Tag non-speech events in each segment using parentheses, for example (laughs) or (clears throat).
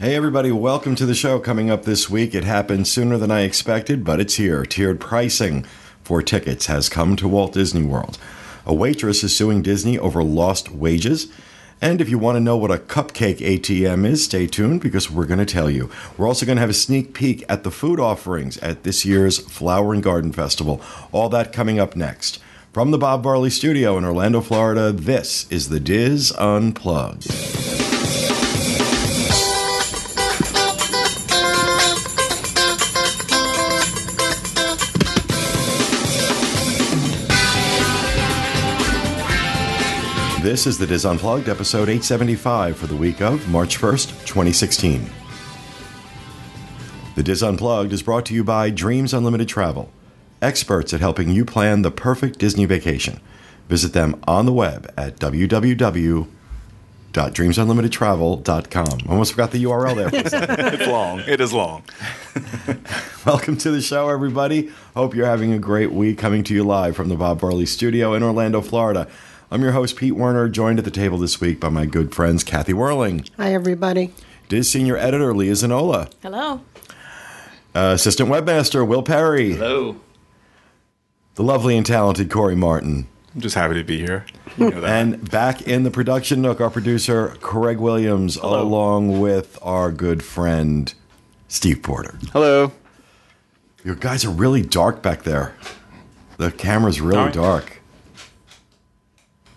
Hey, everybody, welcome to the show. Coming up this week, it happened sooner than I expected, but it's here. Tiered pricing for tickets has come to Walt Disney World. A waitress is suing Disney over lost wages. And if you want to know what a cupcake ATM is, stay tuned because we're going to tell you. We're also going to have a sneak peek at the food offerings at this year's Flower and Garden Festival. All that coming up next. From the Bob Varley Studio in Orlando, Florida, this is the DIS Unplugged. This is the DIS Unplugged, episode 875 for the week of March 1st, 2016. The DIS Unplugged is brought to you by Dreams Unlimited Travel, experts at helping you plan the perfect Disney vacation. Visit them on the web at www.dreamsunlimitedtravel.com. Almost forgot the URL there. (laughs) it's long. It is long. (laughs) Welcome to the show, everybody. Hope you're having a great week coming to you live from the Bob Varley Studio in Orlando, Florida. I'm your host, Pete Werner, joined at the table this week by my good friends, Kathy Werling. Hi, everybody. Diz Senior Editor, Leah Zanola. Hello. Uh, Assistant Webmaster, Will Perry. Hello. The lovely and talented Corey Martin. I'm just happy to be here. You know and back in the production nook, our producer, Craig Williams, Hello. along with our good friend, Steve Porter. Hello. Your guys are really dark back there. The camera's really Alright.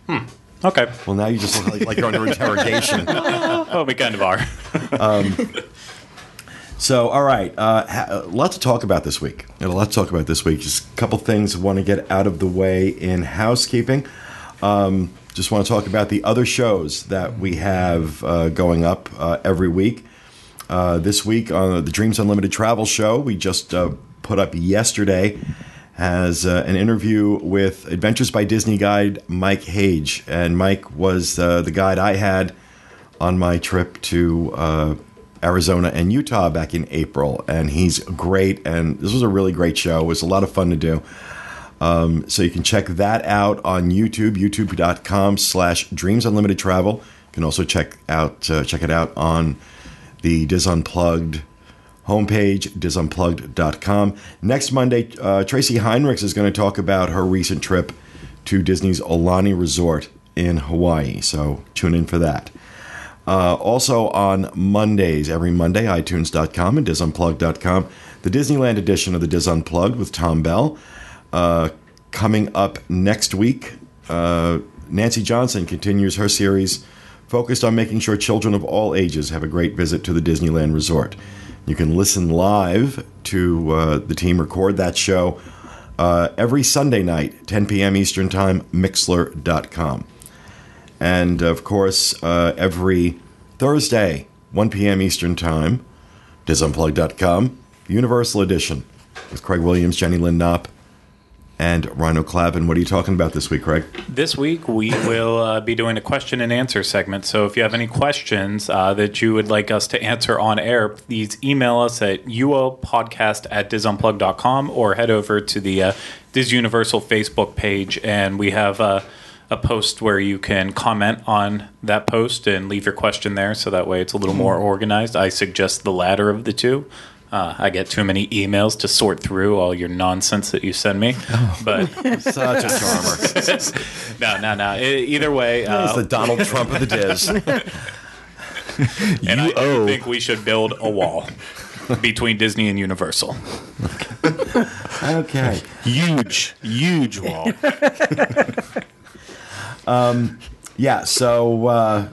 Dark. Okay. Well, now you just look like, like you're under interrogation. (laughs) Well, we kind of are. So, all right, uh, ha- a lot to talk about this week. Got a lot to talk about this week. Just a couple things I want to get out of the way in housekeeping. Um, just want to talk about the other shows that we have uh, going up uh, every week. Uh, this week on the Dreams Unlimited Travel Show, we just uh, put up yesterday, has uh, an interview with Adventures by Disney guide Mike Hage. And Mike was uh, the guide I had on my trip to uh, Arizona and Utah back in April, and he's great. And this was a really great show. It was a lot of fun to do. Um, so you can check that out on YouTube, youtube.com slash dreams unlimited travel. You can also check out uh, check it out on the DIS Unplugged homepage, disunplugged.com. Next Monday, uh, Tracy Heinrichs is going to talk about her recent trip to Disney's Aulani Resort in Hawaii. So tune in for that. Uh, also on Mondays, every Monday, iTunes.com and DISUnplugged.com, the Disneyland edition of the DIS Unplugged with Tom Bell. Uh, coming up next week, uh, Nancy Johnson continues her series focused on making sure children of all ages have a great visit to the Disneyland Resort. You can listen live to uh, the team record that show uh, every Sunday night, 10 p.m. Eastern Time, Mixlr.com. And of course, uh, every Thursday, 1 p.m. Eastern Time, disunplugged.com, Universal Edition with Craig Williams, Jenny Lynn Knopp, and Rhino Clavin. What are you talking about this week, Craig? This week we will uh, be doing a question and answer segment. So if you have any questions uh, that you would like us to answer on air, please email us at uopodcast at disunplug.com or head over to the uh, Diz Universal Facebook page. And we have uh, a post where you can comment on that post and leave your question there. So that way it's a little more organized. I suggest the latter of the two. Uh, I get too many emails to sort through all your nonsense that you send me. But (laughs) Such a charmer. (laughs) no, no, no. E- Either way, uh, the Donald Trump of the Diz. (laughs) and I do think we should build a wall between Disney and Universal. Okay. Huge, huge wall. Yeah, so uh,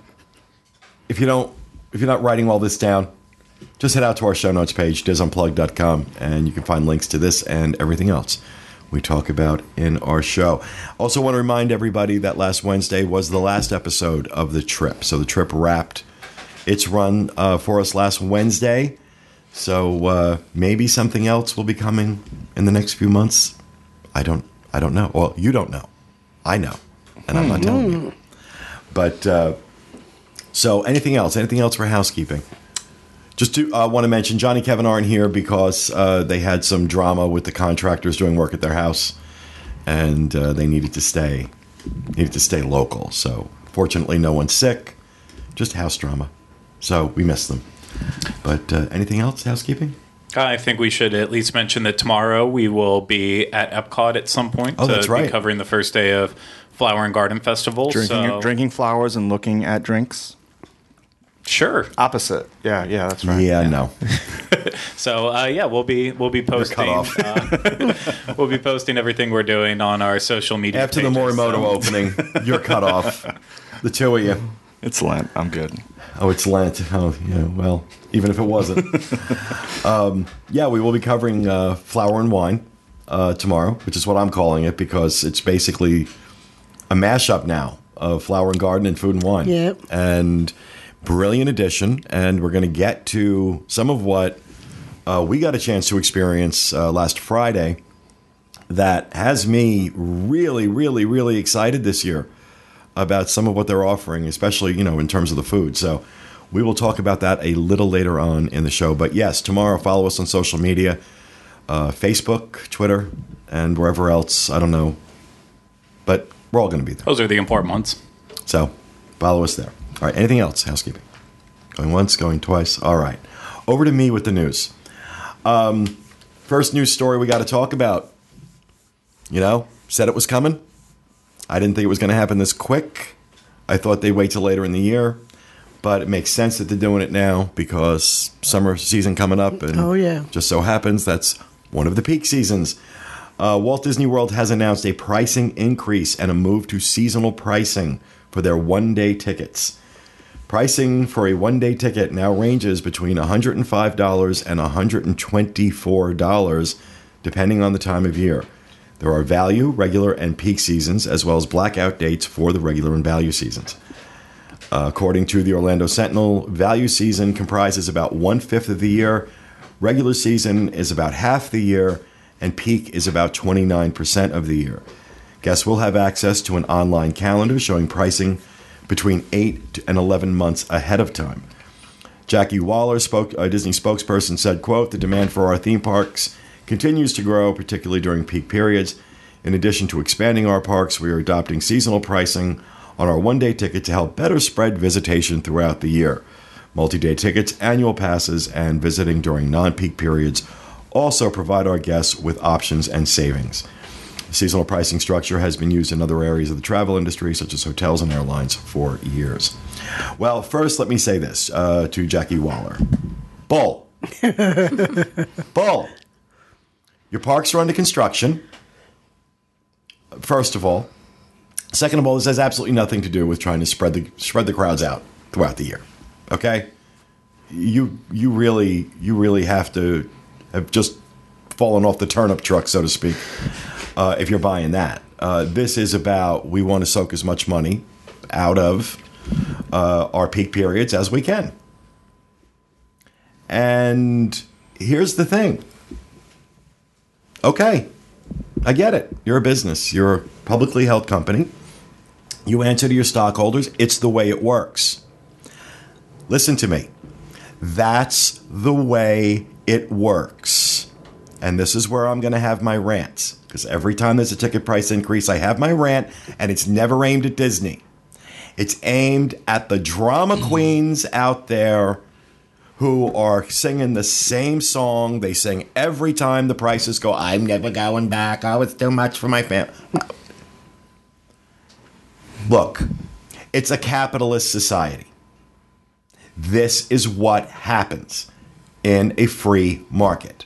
if you don't if you're not writing all this down, just head out to our show notes page, disunplugged.com, and you can find links to this and everything else we talk about in our show. Also want to remind everybody that last Wednesday was the last episode of the trip. So the trip wrapped its run uh, for us last Wednesday. So uh, maybe something else will be coming in the next few months. I don't I don't know. Well, you don't know. I know. And I'm not telling you. But uh, so, anything else? Anything else for housekeeping? Just to uh, want to mention, Johnny Kevin aren't here because uh, they had some drama with the contractors doing work at their house, and uh, they needed to stay needed to stay local. So, fortunately, no one's sick, just house drama. So we miss them. But uh, anything else, housekeeping? I think we should at least mention that tomorrow we will be at Epcot at some point Oh, to that's right. be covering the first day of Flower and Garden Festival. Drinking, so, drinking flowers and looking at drinks. Sure. Opposite. Yeah, yeah, that's right. Yeah, no. (laughs) So uh, yeah, we'll be we'll be posting cut off. uh, (laughs) we'll be posting everything we're doing on our social media. After the Morimoto so- opening, you're cut off. (laughs) The two of you. It's Lent. I'm good. Oh, it's Lent. Oh, yeah. Well, even if it wasn't. um, yeah, we will be covering uh, flour and wine uh, tomorrow, which is what I'm calling it because it's basically a mashup now of flower and garden and food and wine. Yep. And brilliant addition. And we're going to get to some of what uh, we got a chance to experience uh, last Friday that has me really, really, really excited this year about some of what they're offering, especially you know in terms of the food. So we will talk about that a little later on in the show. But yes, tomorrow follow us on social media, uh, Facebook, Twitter, and wherever else. I don't know, but we're all going to be there. Those are the important ones. So follow us there. All right. Anything else? Housekeeping. Going once, going twice. All right. Over to me with the news. Um, first news story we got to talk about. You know, said it was coming. I didn't think it was going to happen this quick. I thought they'd wait till later in the year, but it makes sense that they're doing it now because summer season coming up, and Oh, yeah. just so happens that's one of the peak seasons. Uh, Walt Disney World has announced a pricing increase and a move to seasonal pricing for their one-day tickets. Pricing for a one-day ticket now ranges between $105 and $124, depending on the time of year. There are value, regular, and peak seasons, as well as blackout dates for the regular and value seasons. According to the Orlando Sentinel, value season comprises about one fifth of the year, regular season is about half the year, and peak is about 29% of the year. Guests will have access to an online calendar showing pricing between 8 and 11 months ahead of time. Jacquee Wahler, spoke, a Disney spokesperson, said, quote, the demand for our theme parks continues to grow, particularly during peak periods. In addition to expanding our parks, we are adopting seasonal pricing on our one-day ticket to help better spread visitation throughout the year. Multi-day tickets, annual passes, and visiting during non-peak periods also provide our guests with options and savings. Seasonal pricing structure has been used in other areas of the travel industry, such as hotels and airlines, for years. Well, first, let me say this uh, to Jacquee Wahler Bull. (laughs) Bull. Your parks are under construction. First of all. Second of all, this has absolutely nothing to do with trying to spread the spread the crowds out throughout the year. Okay? You you really you really have to have just fallen off the turnip truck, so to speak, uh, if you're buying that. Uh, this is about we want to soak as much money out of uh, our peak periods as we can. And here's the thing. Okay, I get it. You're a business. You're a publicly held company. You answer to your stockholders. It's the way it works. Listen to me. That's the way it works. And this is where I'm going to have my rants. Because every time there's a ticket price increase, I have my rant, and it's never aimed at Disney. It's aimed at the drama mm-hmm. queens out there who are singing the same song they sing every time the prices go. I'm never going back. Oh, it's too much for my family. Look, it's a capitalist society. This is what happens in a free market.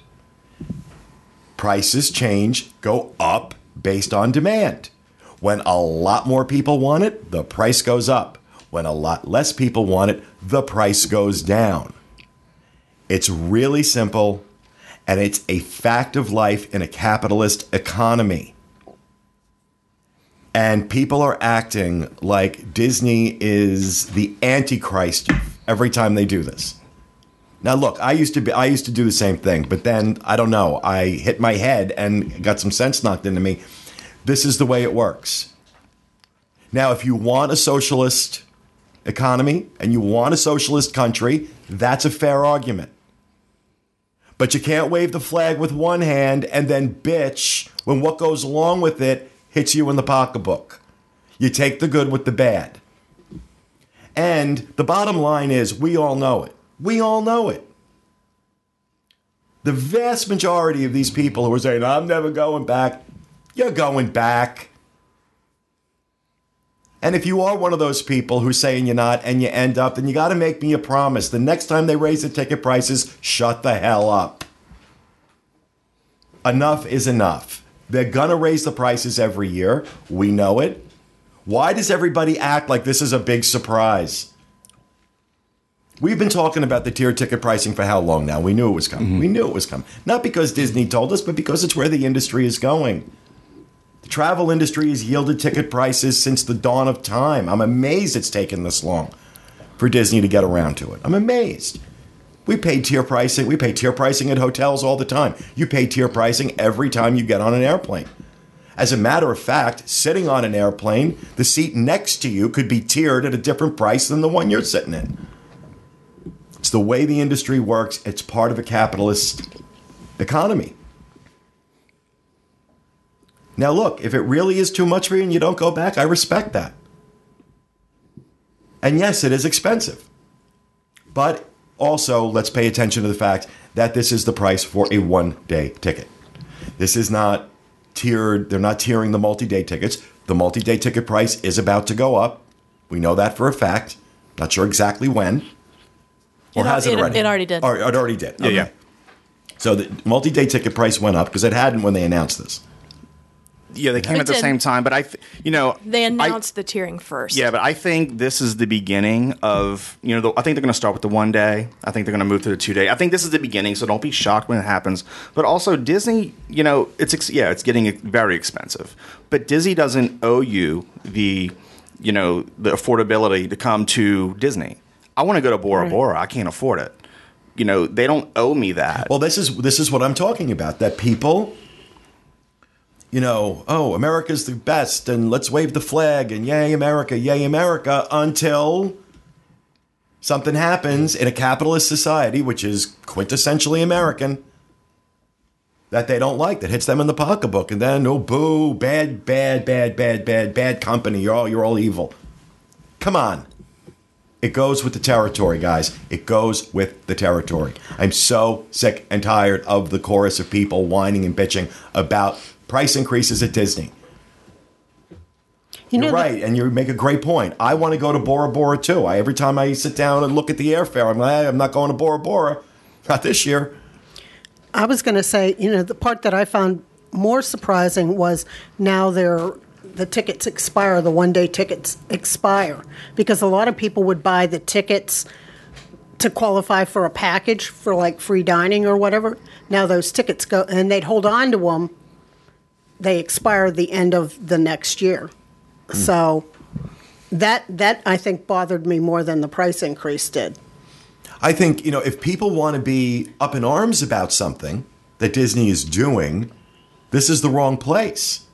Prices change, go up based on demand. When a lot more people want it, the price goes up. When a lot less people want it, the price goes down. It's really simple, and it's a fact of life in a capitalist economy. And people are acting like Disney is the antichrist every time they do this. Now look, I used to be I used to do the same thing, but then I don't know, I hit my head and got some sense knocked into me. This is the way it works. Now, if you want a socialist economy and you want a socialist country, that's a fair argument. But you can't wave the flag with one hand and then bitch when what goes along with it hits you in the pocketbook. You take the good with the bad. And the bottom line is we all know it. We all know it. The vast majority of these people who are saying, I'm never going back, you're going back. And if you are one of those people who's saying you're not and you end up, then you got to make me a promise. The next time they raise the ticket prices, shut the hell up. Enough is enough. They're going to raise the prices every year. We know it. Why does everybody act like this is a big surprise? We've been talking about the tier ticket pricing for how long now? We knew it was coming. Mm-hmm. We knew it was coming. Not because Disney told us, but because it's where the industry is going. The travel industry has yielded ticket prices since the dawn of time. I'm amazed it's taken this long for Disney to get around to it. I'm amazed. We pay tier pricing. We pay tier pricing at hotels all the time. You pay tier pricing every time you get on an airplane. As a matter of fact, sitting on an airplane, the seat next to you could be tiered at a different price than the one you're sitting in. It's the way the industry works. It's part of a capitalist economy. Now, look, if it really is too much for you and you don't go back, I respect that. And yes, it is expensive. But also, let's pay attention to the fact that this is the price for a one day ticket. This is not tiered, they're not tiering the multi day tickets. The multi day ticket price is about to go up. We know that for a fact. Not sure exactly when. Or It has it, it- already? it already did. Or, it already did. Yeah, yeah. So the multi day ticket price went up because it hadn't when they announced this. Yeah, they came It at the did. same time, but I, th- you know, They I- announced the tiering first. Yeah, but I think this is the beginning of you know. The, I think they're going to start with the one day. I think they're going to move to the two day. I think this is the beginning, so don't be shocked when it happens. But also Disney, you know, it's ex- yeah, it's getting very expensive. But Disney doesn't owe you the you know the affordability to come to Disney. I want to go to Bora Bora. I can't afford it. You know, they don't owe me that. Well, this is this is what I'm talking about. That people, you know, oh, America's the best, and let's wave the flag, and yay America, yay America, until something happens in a capitalist society, which is quintessentially American, that they don't like, that hits them in the pocketbook, and then oh, boo, bad, bad, bad, bad, bad, bad company. You're all you're all evil. Come on. It goes with the territory, guys. It goes with the territory. I'm so sick and tired of the chorus of people whining and bitching about price increases at Disney. You the- right, and you make a great point. I want to go to Bora Bora too. I, every time I sit down and look at the airfare, I'm like, "Hey, I'm not going to Bora Bora. (laughs) Not this year. I was going to say, you know, the part that I found more surprising was now they're the tickets expire, the one day tickets expire, because a lot of people would buy the tickets to qualify for a package for like free dining or whatever. Now those tickets go, and they'd hold on to them. They expire the end of the next year, hmm. so that that I think bothered me more than the price increase did. I think, you know, if people want to be up in arms about something that Disney is doing, this is the wrong place.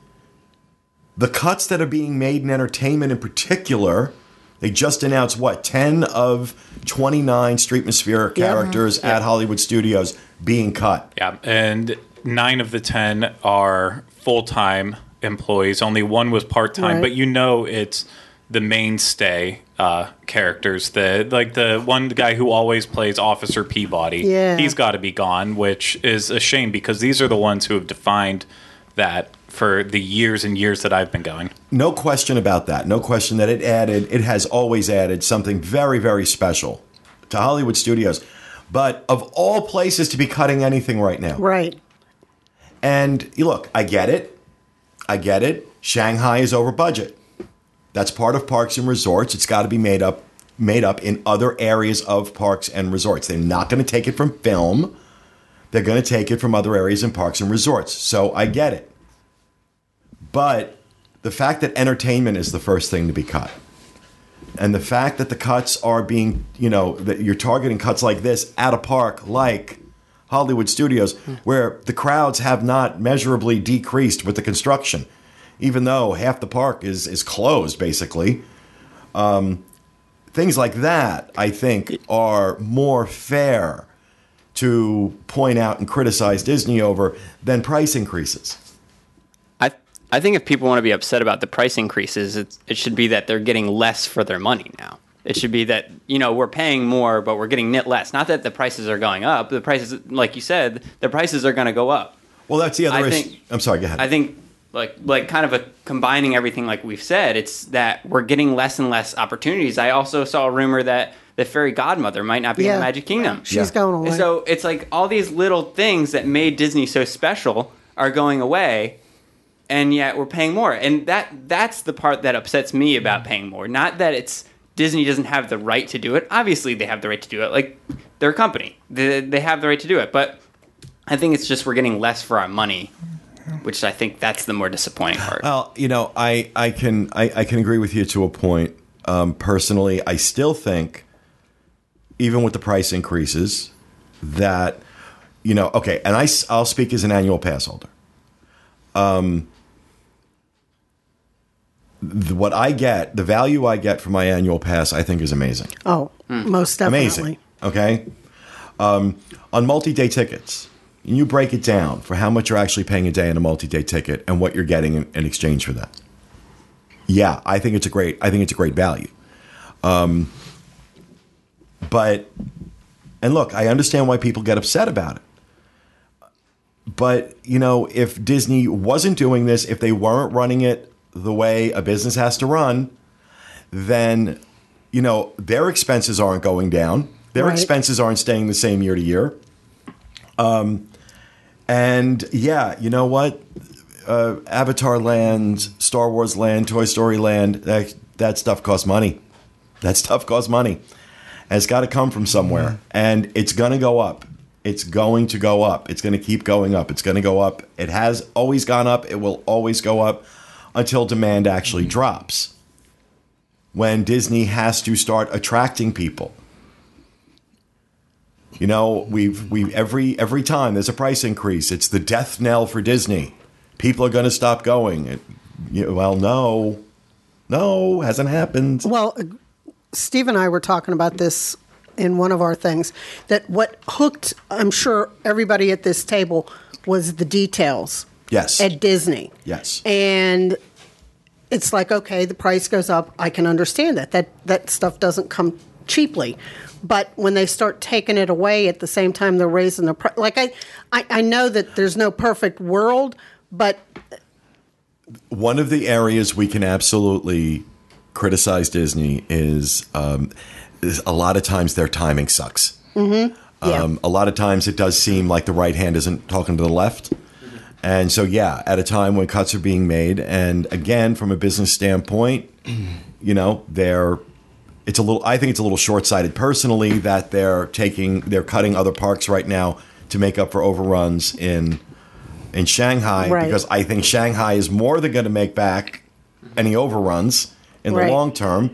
The cuts that are being made in entertainment in particular, they just announced what, 10 of 29 Streetmosphere characters at Hollywood Studios being cut. Yeah, and nine of the ten are full time employees. Only one was part time, Right. but you know it's the mainstay uh, characters. The like the one guy who always plays Officer Peabody. Yeah. he's got to be gone, which is a shame because these are the ones who have defined that for the years and years that I've been going. No question about that. No question that it added, it has always added something very, very special to Hollywood Studios. But of all places to be cutting anything right now, Right. And you look, I get it. I get it. Shanghai is over budget. That's part of parks and resorts. It's got to be made up made up in other areas of parks and resorts. They're not going to take it from film. They're going to take it from other areas in parks and resorts. So I get it. But the fact that entertainment is the first thing to be cut and the fact that the cuts are being, you know, that you're targeting cuts like this at a park like Hollywood Studios, where the crowds have not measurably decreased with the construction, even though half the park is is closed basically. Um, things like that, I think, are more fair to point out and criticize Disney over than price increases. I I think if people want to be upset about the price increases, it's, it should be that they're getting less for their money now. It should be that you know we're paying more, but we're getting net less. Not that the prices are going up. The prices, like you said, the prices are going to go up. Well, that's the other I think, I'm sorry. Go ahead. I think like like kind of a combining everything like we've said, it's that we're getting less and less opportunities. I also saw a rumor that the fairy godmother might not be in the Magic Kingdom. She's Yeah. going away. So it's like all these little things that made Disney so special are going away, and yet we're paying more. And that that's the part that upsets me about paying more. Not that it's Disney doesn't have the right to do it. Obviously, they have the right to do it. Like they're a company, they, they have the right to do it. But I think it's just we're getting less for our money, which I think that's the more disappointing part. Well, you know, I, I can I, I can agree with you to a point. Um, personally, I still think, even with the price increases, that you know, okay, and I I'll speak as an annual pass holder. Um, th- what I get, the value I get from my annual pass, I think is amazing. Oh, most definitely. Amazing. Okay. Um, on multi-day tickets, you break it down for how much you're actually paying a day in a multi-day ticket and what you're getting in, in exchange for that. Yeah, I think it's a great. I think it's a great value. Um, but and look, I understand why people get upset about it. But you know, if Disney wasn't doing this, if they weren't running it the way a business has to run, then you know their expenses aren't going down. Their Right. expenses aren't staying the same year to year. Um, and yeah, you know what? Uh, Avatar Land, Star Wars Land, Toy Story Land, that, that stuff costs money. That stuff costs money. And it's got to come from somewhere. And it's going to go up. It's going to go up. It's going to keep going up. It's going to go up. It has always gone up. It will always go up until demand actually drops. When Disney has to start attracting people. You know, we've we every every time there's a price increase, it's the death knell for Disney. People are going to stop going. It, you, well, no, no, hasn't happened. Well, uh, Steve and I were talking about this in one of our things that what hooked, I'm sure, everybody at this table was the details Yes, at Disney. yes, And it's like, okay, the price goes up. I can understand that. That that stuff doesn't come cheaply. But when they start taking it away at the same time they're raising the price, like I, I, I know that there's no perfect world, but one of the areas we can absolutely criticize Disney is, um, is a lot of times their timing sucks. Mm-hmm. yeah. Um, a lot of times it does seem like the right hand isn't talking to the left. And so, yeah, at a time when cuts are being made, and again, from a business standpoint, (clears throat) you know, they're it's a little. I think it's a little short sighted personally that they're taking they're cutting other parks right now to make up for overruns in in Shanghai Right. because I think Shanghai is more than going to make back any overruns in the Right. long term.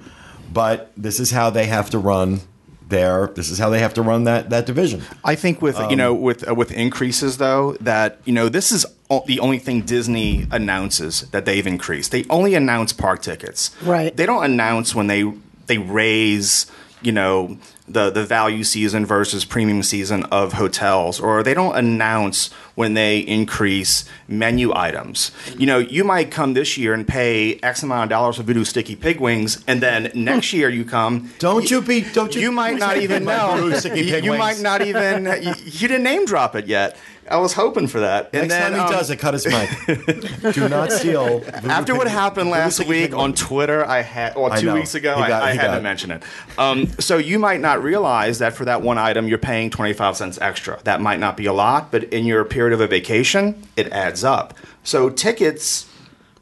But this is how they have to run their. This is how they have to run that that division. I think with you know with uh, with increases though that you know this is o- the only thing Disney announces that they've increased. They only announce park tickets. Right. They don't announce when they they raise you know the the value season versus premium season of hotels or they don't announce when they increase menu items. Mm-hmm. You know, you might come this year and pay X amount of dollars for Voodoo Sticky Pig Wings and then hmm. next year you come Don't you be? Don't you? you might not even know. Sticky you Pig you Wings. might not even. (laughs) You, you didn't name drop it yet. I was hoping for that. Next time he um, does it, cut his mic. (laughs) Do not steal. After what happened last week on Twitter, I had, or I two know. weeks ago, He I, I had to it. mention it. Um, so you might not realize that for that one item, you're paying 25 cents extra. That might not be a lot, but in your period of a vacation, it adds up. So tickets,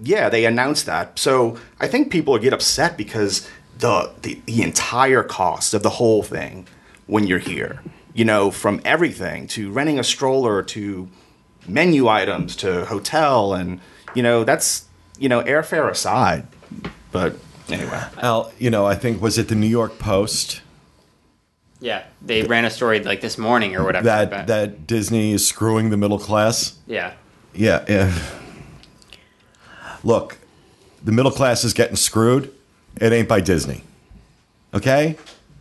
yeah, they announced that. So I think people get upset because the, the, the entire cost of the whole thing when you're here, you know, from everything to renting a stroller to menu items to hotel and you know that's you know airfare aside but anyway Al, you know, I think was it the New York Post Yeah, they ran a story like this morning or whatever. that but- that Disney is screwing the middle class. yeah, Yeah, yeah. Look, the middle class is getting screwed. It ain't by Disney. Okay?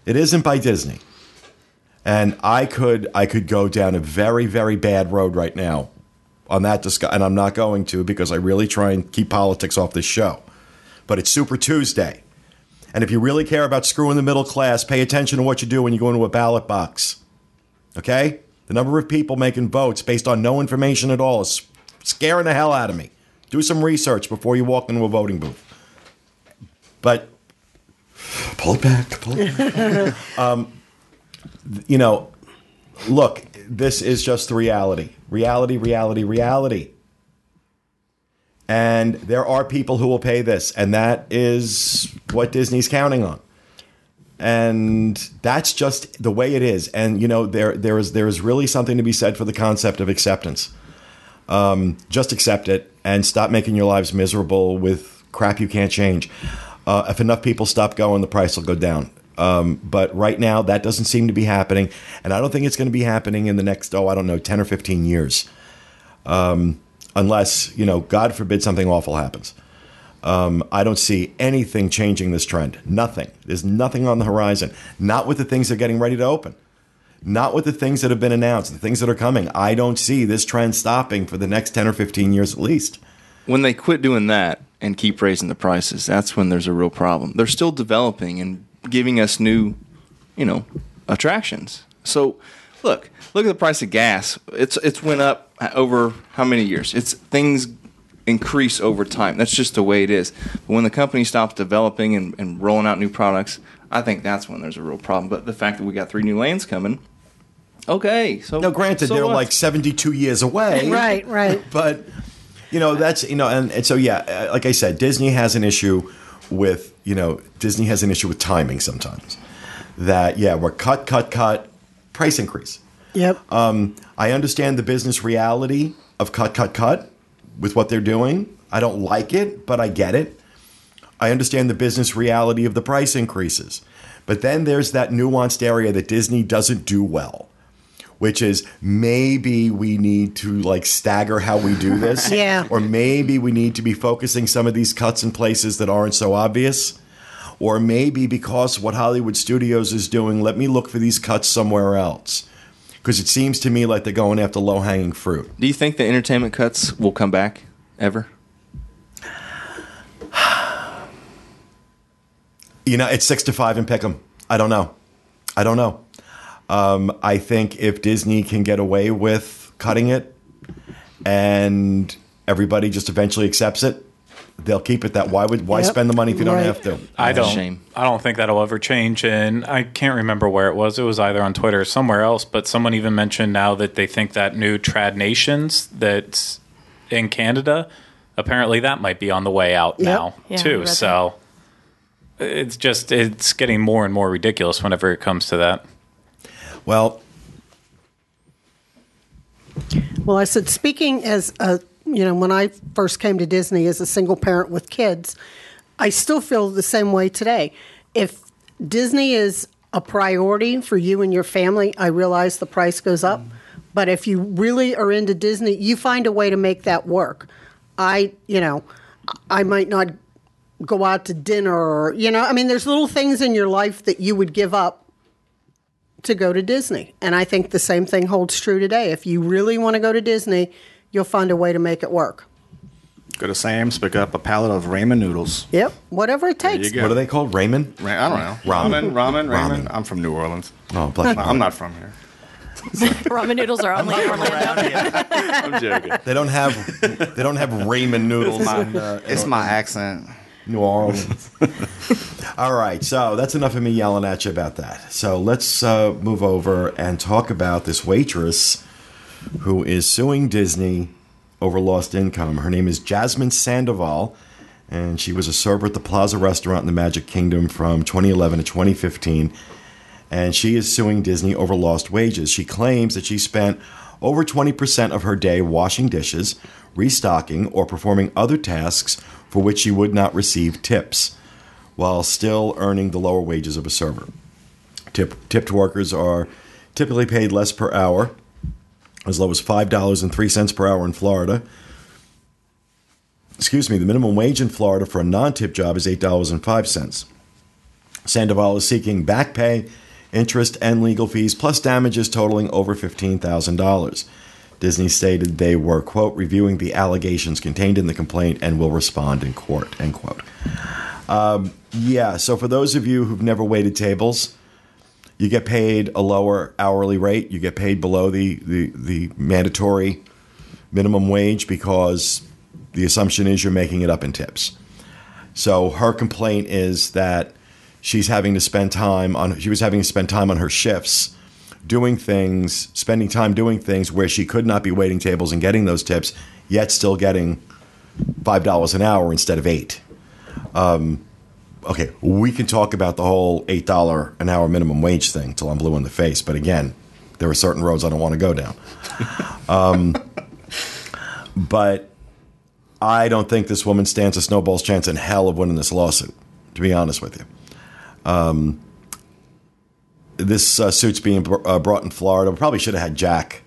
It isn't by Disney. And I could I could go down a very very bad road right now on that discussion, and I'm not going to because I really try and keep politics off this show. But it's Super Tuesday. And if you really care about screwing the middle class, pay attention to what you do when you go into a ballot box. Okay? The number of people making votes based on no information at all is scaring the hell out of me. Do some research before you walk into a voting booth. But pull it back, pull it (laughs) back. um, you know, look, this is just the reality. Reality, reality, reality. And there are people who will pay this, and that is what Disney's counting on. And that's just the way it is. And you know, there there is there is really something to be said for the concept of acceptance. Um, just accept it and stop making your lives miserable with crap you can't change. Uh, if enough people stop going, the price will go down. Um, but right now, that doesn't seem to be happening, and I don't think it's going to be happening in the next oh I don't know ten or fifteen years, um, unless you know God forbid something awful happens. Um, I don't see anything changing this trend. Nothing. There's nothing on the horizon. Not with the things that are getting ready to open. Not with the things that have been announced, the things that are coming. I don't see this trend stopping for the next 10 or 15 years at least. When they quit doing that and keep raising the prices, that's when there's a real problem. They're still developing and giving us new, you know, attractions. So, look, look at the price of gas. It's it's went up over how many years? It's things increase over time. That's just the way it is. But when the company stops developing and, and rolling out new products, I think that's when there's a real problem. But the fact that we got three new lanes coming, okay. So Now, granted, so they're what? like 72 years away. (laughs) Right, right. But, you know, that's, you know, and, and so, yeah, uh, like I said, Disney has an issue with, you know, Disney has an issue with timing sometimes. That, yeah, we're cut, cut, cut, price increase. Yep. Um, I understand the business reality of cut, cut, cut with what they're doing. I don't like it, but I get it. I understand the business reality of the price increases. But then there's that nuanced area that Disney doesn't do well, which is maybe we need to like stagger how we do this. (laughs) Yeah. Or maybe we need to be focusing some of these cuts in places that aren't so obvious. Or maybe because what Hollywood Studios is doing, let me look for these cuts somewhere else. Because it seems to me like they're going after low hanging fruit. Do you think the entertainment cuts will come back ever? (sighs) You know, it's six to five and pick 'em. I don't know. I don't know. Um, I think if Disney can get away with cutting it and everybody just eventually accepts it, they'll keep it that. Why would why Yep. spend the money if you don't Right. have to? I don't. shame. I don't think that'll ever change, and I can't remember where it was. It was either on Twitter or somewhere else. But someone even mentioned now that they think that new Trad Nations that's in Canada, apparently that might be on the way out Yep. now Yeah, too. read So it's just it's getting more and more ridiculous whenever it comes to that. Well, Well, I said, speaking as a, you know, when I first came to Disney as a single parent with kids, I still feel the same way today. If Disney is a priority for you and your family, I realize the price goes up. But if you really are into Disney, you find a way to make that work. I, you know, I might not go out to dinner or, you know, I mean, there's little things in your life that you would give up to go to Disney. And I think the same thing holds true today. If you really want to go to Disney, you'll find a way to make it work. Go to Sam's, pick up a pallet of ramen noodles. Yep, whatever it takes. what are they called? Raymond? Ra- I don't know. Ramen. Ramen, ramen, ramen. Ramen. I'm from New Orleans. Oh, bless my. I'm not from here. (laughs) Ramen noodles are only in Orlando. (laughs) I'm joking. They don't have they don't have Raymond noodles in, uh, It's my accent. New Orleans. (laughs) All right, so that's enough of me yelling at you about that. So let's uh, move over and talk about this waitress who is suing Disney over lost income. Her name is Jasmine Sandoval, and she was a server at the Plaza Restaurant in the Magic Kingdom from 2011 to 2015. And she is suing Disney over lost wages. She claims that she spent over 20% of her day washing dishes, restocking, or performing other tasks for which she would not receive tips, while still earning the lower wages of a server. Tip, tipped workers are typically paid less per hour, as low as $5.03 per hour in Florida. Excuse me, the minimum wage in Florida for a non tip job is $8.05. Sandoval is seeking back pay, interest, and legal fees, plus damages totaling over $15,000. Disney stated they were, quote, reviewing the allegations contained in the complaint and will respond in court, end quote. Um, Yeah. So for those of you who've never waited tables, you get paid a lower hourly rate. You get paid below the the, the mandatory minimum wage because the assumption is you're making it up in tips. So her complaint is that she's having to spend time on she was having to spend time on her shifts doing things, spending time doing things where she could not be waiting tables and getting those tips, yet still getting five dollars an hour instead of eight. Um, okay, we can talk about the whole eight dollar an hour minimum wage thing till I'm blue in the face, but again, there are certain roads I don't want to go down. (laughs) um, but I don't think this woman stands a snowball's chance in hell of winning this lawsuit. To be honest with you, um, this uh, suit's being br- uh, brought in Florida. We probably should have had Jack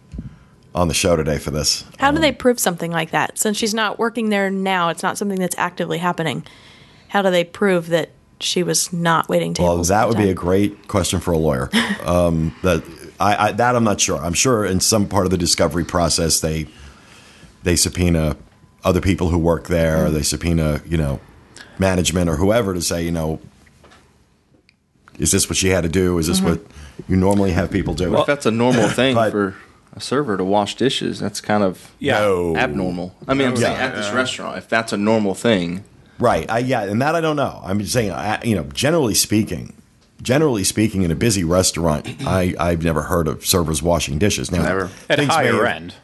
on the show today for this. How do they prove something like that? Since she's not working there now, it's not something that's actively happening. How do they prove that she was not waiting Well, that would be a great question for a lawyer. (laughs) Um, that I, I that I'm not sure. I'm sure in some part of the discovery process they they subpoena other people who work there. They subpoena you know management or whoever to say you know is this what she had to do? Is this mm-hmm. what you normally have people do? Well, if that's a normal thing But- for a server to wash dishes, that's kind of Yeah. No. abnormal. I mean, I'm saying at this restaurant, if that's a normal thing, Right. I, yeah, and that I don't know. I'm just saying, I, you know, generally speaking, generally speaking, in a busy restaurant, I, I've never heard of servers washing dishes. Now, Never. At things higher may- end.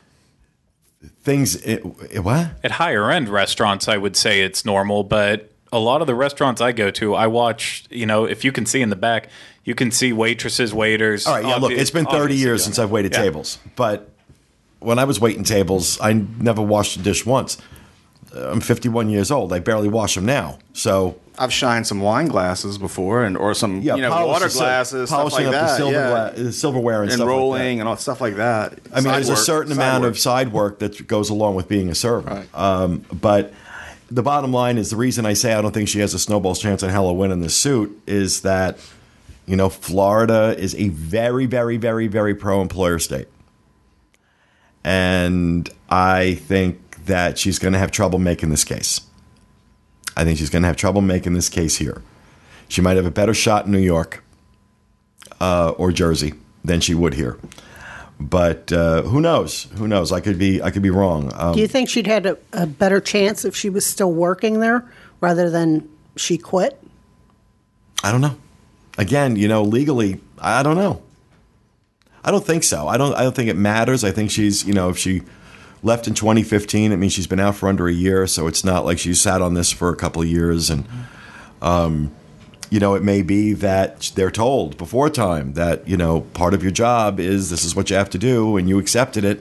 things. It, it- what? At higher end restaurants, I would say it's normal, but a lot of the restaurants I go to, I watch, you know, if you can see in the back, you can see waitresses, waiters. All right. Yeah. Look, it's been 30 years doing since. I've waited Yeah. tables, but when I was waiting tables, I never washed a dish once. I'm 51 years old. I barely wash them now. So I've shined some wine glasses before, and or some yeah, you know water the sil- glasses, stuff polishing like up the that. silver yeah. gla- silverware and, and stuff like that. rolling and all stuff like that. I mean, Side there's a certain amount work. of side work that goes along with being a server. Right. Um, but the bottom line is the reason I say I don't think she has a snowball's chance hell of winning this suit is that, you know, Florida is a very, very, very, very pro employer state. And I think that she's going to have trouble making this case. I think she's going to have trouble making this case here. She might have a better shot in New York uh, or Jersey than she would here but uh, who knows? Who knows? I could be I could be wrong. Um, Do you think she'd had a, a better chance if she was still working there rather than she quit? I don't know. Again, you know, legally, I don't know. I don't think so. I don't. I don't think it matters. I think she's you know if she left in 2015, it means she's been out for under a year. So it's not like she sat on this for a couple of years and. Um, you know, it may be that they're told before time that you know part of your job is this is what you have to do, and you accepted it.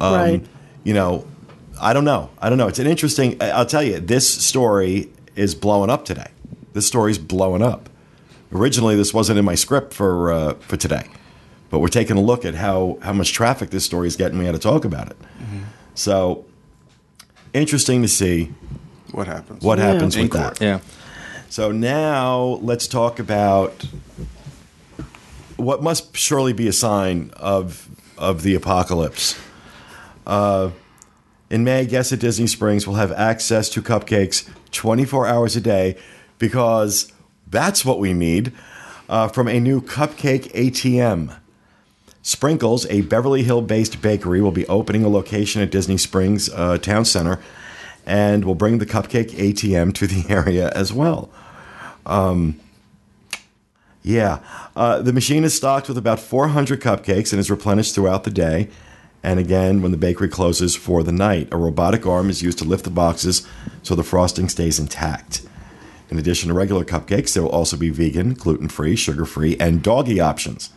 Um, right. you know, I don't know. I don't know. It's an interesting. I- I'll tell you, this story is blowing up today. This story's blowing up. Originally, this wasn't in my script for uh, for today, but we're taking a look at how how much traffic this story is getting. We had to talk about it. So interesting to see what happens. what happens In with court. that. yeah. So now let's talk about what must surely be a sign of of the apocalypse. Uh, in May, guests at Disney Springs will have access to cupcakes 24 hours a day because that's what we need uh, from a new cupcake ATM. Sprinkles, a Beverly Hill based bakery, will be opening a location at Disney Springs uh, Town Center and will bring the cupcake ATM to the (laughs) area as well. Um, yeah, uh, the machine is stocked with about 400 cupcakes and is replenished throughout the day. And again, when the bakery closes for the night, a robotic arm is used to lift the boxes so the frosting stays intact. In addition to regular cupcakes, there will also be vegan, gluten free, sugar free, and doggy options.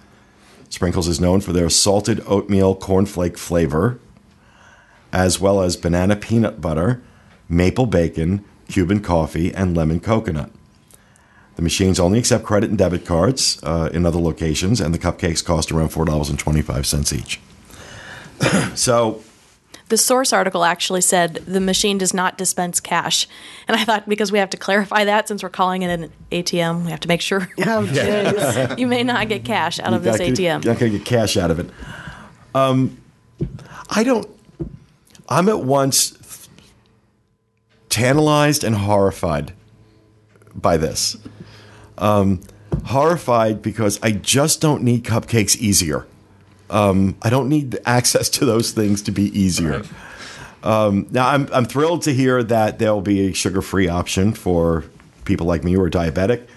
Sprinkles is known for their salted oatmeal cornflake flavor, as well as banana peanut butter, maple bacon, Cuban coffee, and lemon coconut. The machines only accept credit and debit cards uh, in other locations, and the cupcakes cost around $4.25 each. (coughs) so, The source article actually said the machine does not dispense cash. And I thought because we have to clarify that since we're calling it an ATM, we have to make sure (laughs) Oh, jeez. (laughs) you may not get cash out of this You're not gonna- ATM. You're not going to get cash out of it. Um, I don't. I'm at once tantalized and horrified by this. Um, horrified because I just don't need cupcakes easier. Um, I don't need access to those things to be easier. Um, now, I'm, I'm thrilled to hear that there'll be a sugar free option for people like me who are diabetic,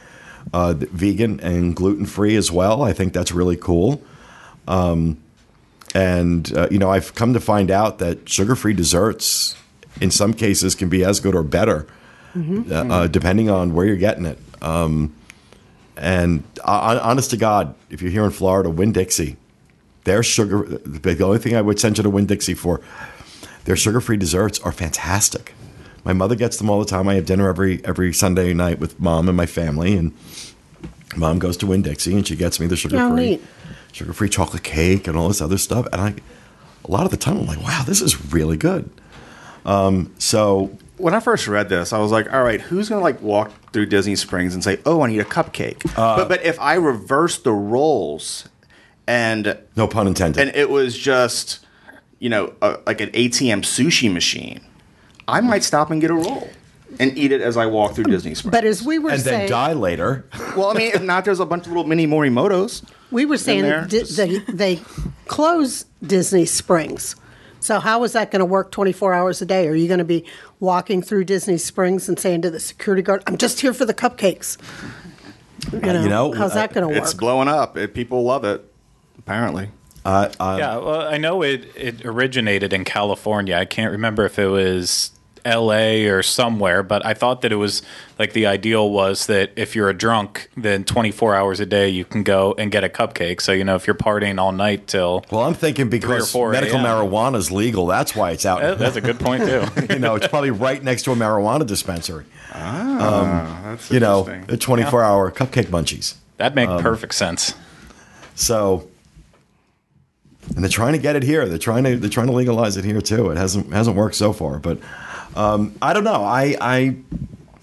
uh, vegan, and gluten free as well. I think that's really cool. Um, and, uh, you know, I've come to find out that sugar free desserts, in some cases, can be as good or better, uh, uh, depending on where you're getting it. Um, and uh, honest to God, if you're here in Florida, Winn Dixie, their sugar, the only thing I would send you to Winn Dixie for, their sugar free desserts are fantastic. My mother gets them all the time. I have dinner every every Sunday night with mom and my family, and mom goes to Winn Dixie and she gets me the sugar free sugar free chocolate cake and all this other stuff. And I, a lot of the time, I'm like, wow, this is really good. Um, so when I first read this, I was like, all right, who's going to like walk through Disney Springs and say, oh, I need a cupcake? Uh. but, but if I reverse the roles and no pun intended. and it was just, you know, a, like an ATM sushi machine, I might stop and get a roll and eat it as I walk through Disney Springs. But as we were and then saying, die later. well, I mean, if not, there's a bunch of little mini Morimotos. we were saying di- they they close Disney Springs. So how is that going to work 24 hours a day? Are you going to be walking through Disney Springs and saying to the security guard, "I'm just here for the cupcakes"? You know, you know, how's that uh, going to work? It's blowing up. It, people love it, apparently. Uh, uh, Yeah, well, I know it, it originated in California. I can't remember if it was L.A. or somewhere, but I thought that it was like the ideal was that if you're a drunk, then 24 hours a day you can go and get a cupcake. So you know if you're partying all night till Well, I'm thinking because 4 medical a.m.. marijuana is legal, that's why it's out. That's a good point too. (laughs) you know, it's probably right next to a marijuana dispensary. Ah, that's You know, interesting. a 24 hour cupcake munchies. That'd make Um, perfect sense. So, and they're trying to get it here. They're trying to they're trying to legalize it here too. It hasn't hasn't worked so far, but um, I don't know. I I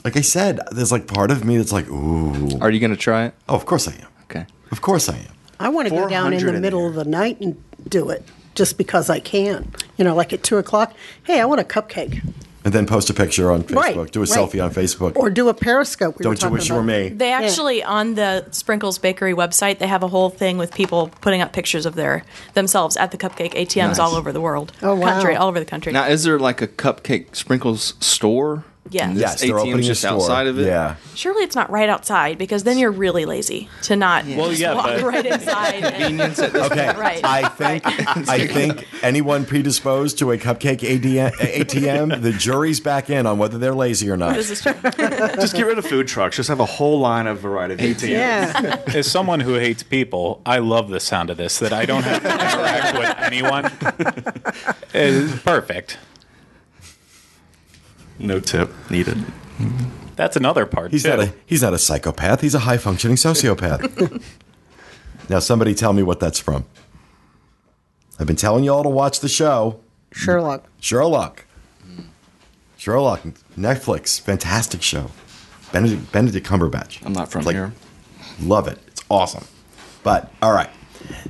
like I said, there's like part of me that's like, ooh. Are you going to try it? Oh, of course I am. Okay. Of course I am. I want to go down in the in middle there. of the night and do it just because I can. You know, like at two o'clock. Hey, I want a cupcake. And then post a picture on Facebook. Right, do a right. selfie on Facebook. Or do a Periscope. we don't you talking wish you were me? They actually on the Sprinkles Bakery website they have a whole thing with people putting up pictures of their themselves at the cupcake ATMs Nice. all over the world, Oh, wow. country, all over the country. Now, is there like a cupcake sprinkles store? Yeah. And this Yes, they're ATM opening a just store. outside of it. Yeah. Surely it's not right outside because then you're really lazy to not Well, just yeah, walk but- (laughs) right inside. and- Okay. Right. I think (laughs) I think anyone predisposed to a cupcake ADM, ATM, the jury's back in on whether they're lazy or not. this is true. (laughs) Just get rid of food trucks. Just have a whole line of variety of ATMs. Yeah. As someone who hates people, I love the sound of this. That I don't have to interact with anyone. It's perfect. No tip needed. That's another part He's too. not a he's not a psychopath. He's a high functioning sociopath. (laughs) now, somebody tell me what that's from. I've been telling you all to watch the show Sherlock. Sherlock. Sherlock, Netflix, fantastic show. Benedict, Benedict Cumberbatch. I'm not from Like, here. Love it. It's awesome. But all right.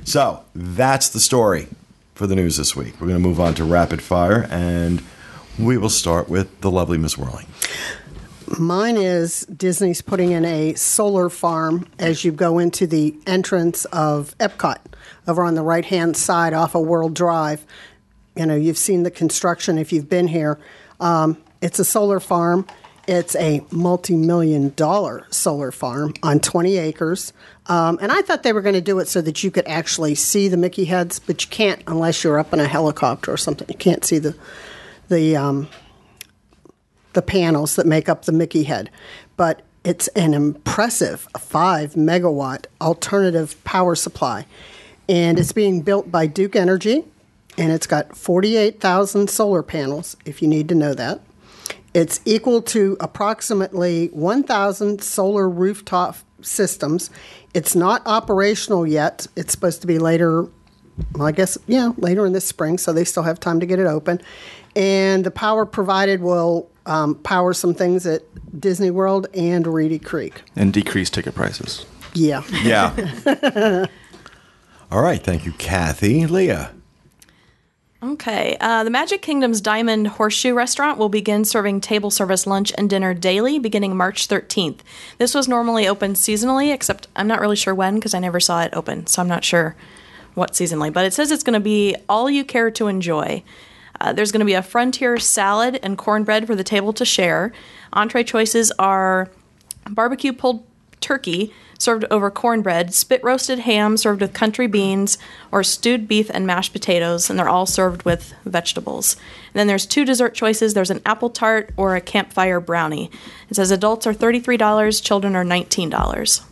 So that's the story for the news this week. We're going to move on to rapid fire, and we will start with the lovely Miss Werling. Mine is Disney's putting in a solar farm as you go into the entrance of Epcot over on the right hand side off of World Drive. You know, you've seen the construction if you've been here. Um, it's a solar farm. It's a multi million dollar solar farm on 20 acres. Um, and I thought they were going to do it so that you could actually see the Mickey heads, but you can't unless you're up in a helicopter or something. You can't see the, the um, the panels that make up the Mickey head. But it's an impressive 5 megawatt alternative power supply. And it's being built by Duke Energy, and it's got 48,000 solar panels, if you need to know that. It's equal to approximately 1,000 solar rooftop systems. It's not operational yet. It's supposed to be later well, I guess, yeah, later in this spring, so they still have time to get it open. And the power provided will um, power some things at Disney World and Reedy Creek. And decrease ticket prices. Yeah. Yeah. (laughs) all right. Thank you, Kathy. Leah. Okay. Uh, the Magic Kingdom's Diamond Horseshoe Restaurant will begin serving table service lunch and dinner daily beginning March 13th. This was normally open seasonally, except I'm not really sure when because I never saw it open, so I'm not sure what seasonally. But it says it's going to be all you care to enjoy. Uh, there's going to be a frontier salad and cornbread for the table to share. Entree choices are barbecue pulled turkey served over cornbread, spit roasted ham served with country beans, or stewed beef and mashed potatoes, and they're all served with vegetables. And then there's two dessert choices there's an apple tart or a campfire brownie. It says adults are $33, children are $19.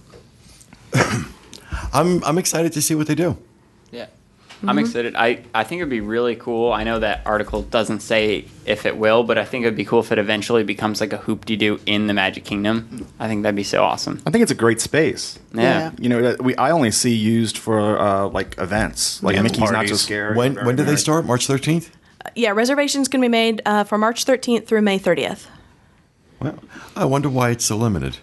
(coughs) I'm I'm excited to see what they do. Yeah. I'm excited. I, I think it'd be really cool. I know that article doesn't say if it will, but I think it'd be cool if it eventually becomes like a hoop de doo in the Magic Kingdom. I think that'd be so awesome. I think it's a great space. Yeah. Yeah. You know, we I only see used for uh, like events, like Yeah, Mickey's Not So parties. Scary. When Very when do they start? March 13th. Yeah, reservations can be made uh, for March 13th through May 30th. Well, I wonder why it's so limited.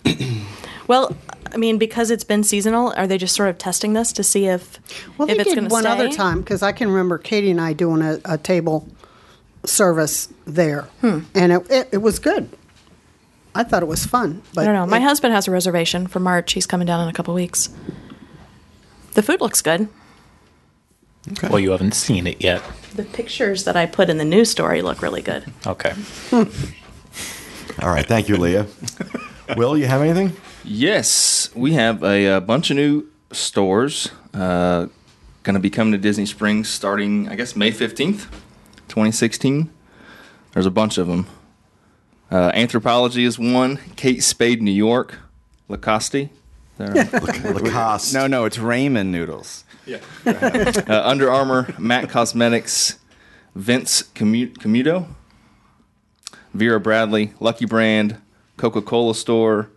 Well, I mean, because it's been seasonal, are they just sort of testing this to see if Well, if they it's going to one stay? other time because I can remember Katie and I doing a, a table service there, Hmm. and it, it, it was good. I thought it was fun, but I don't know. My it- husband has a reservation for March. He's coming down in a couple weeks. The food looks good. Okay. Well, you haven't seen it yet. The pictures that I put in the news story look really good. Okay. (laughs) All right, thank you, Leah. (laughs) Will you have anything? Yes, we have a, uh bunch of new stores uh, going to be coming to Disney Springs starting, I guess, May 15th, 2016. There's a bunch of them. Uh, Anthropologie is one, Kate Spade, New York, Lacoste. (laughs) Lacoste. No, no, it's ramen noodles. uh, Under Armour, Mac Cosmetics, Vince Commu- Commuto, Vera Bradley, Lucky Brand, Coca Cola Store,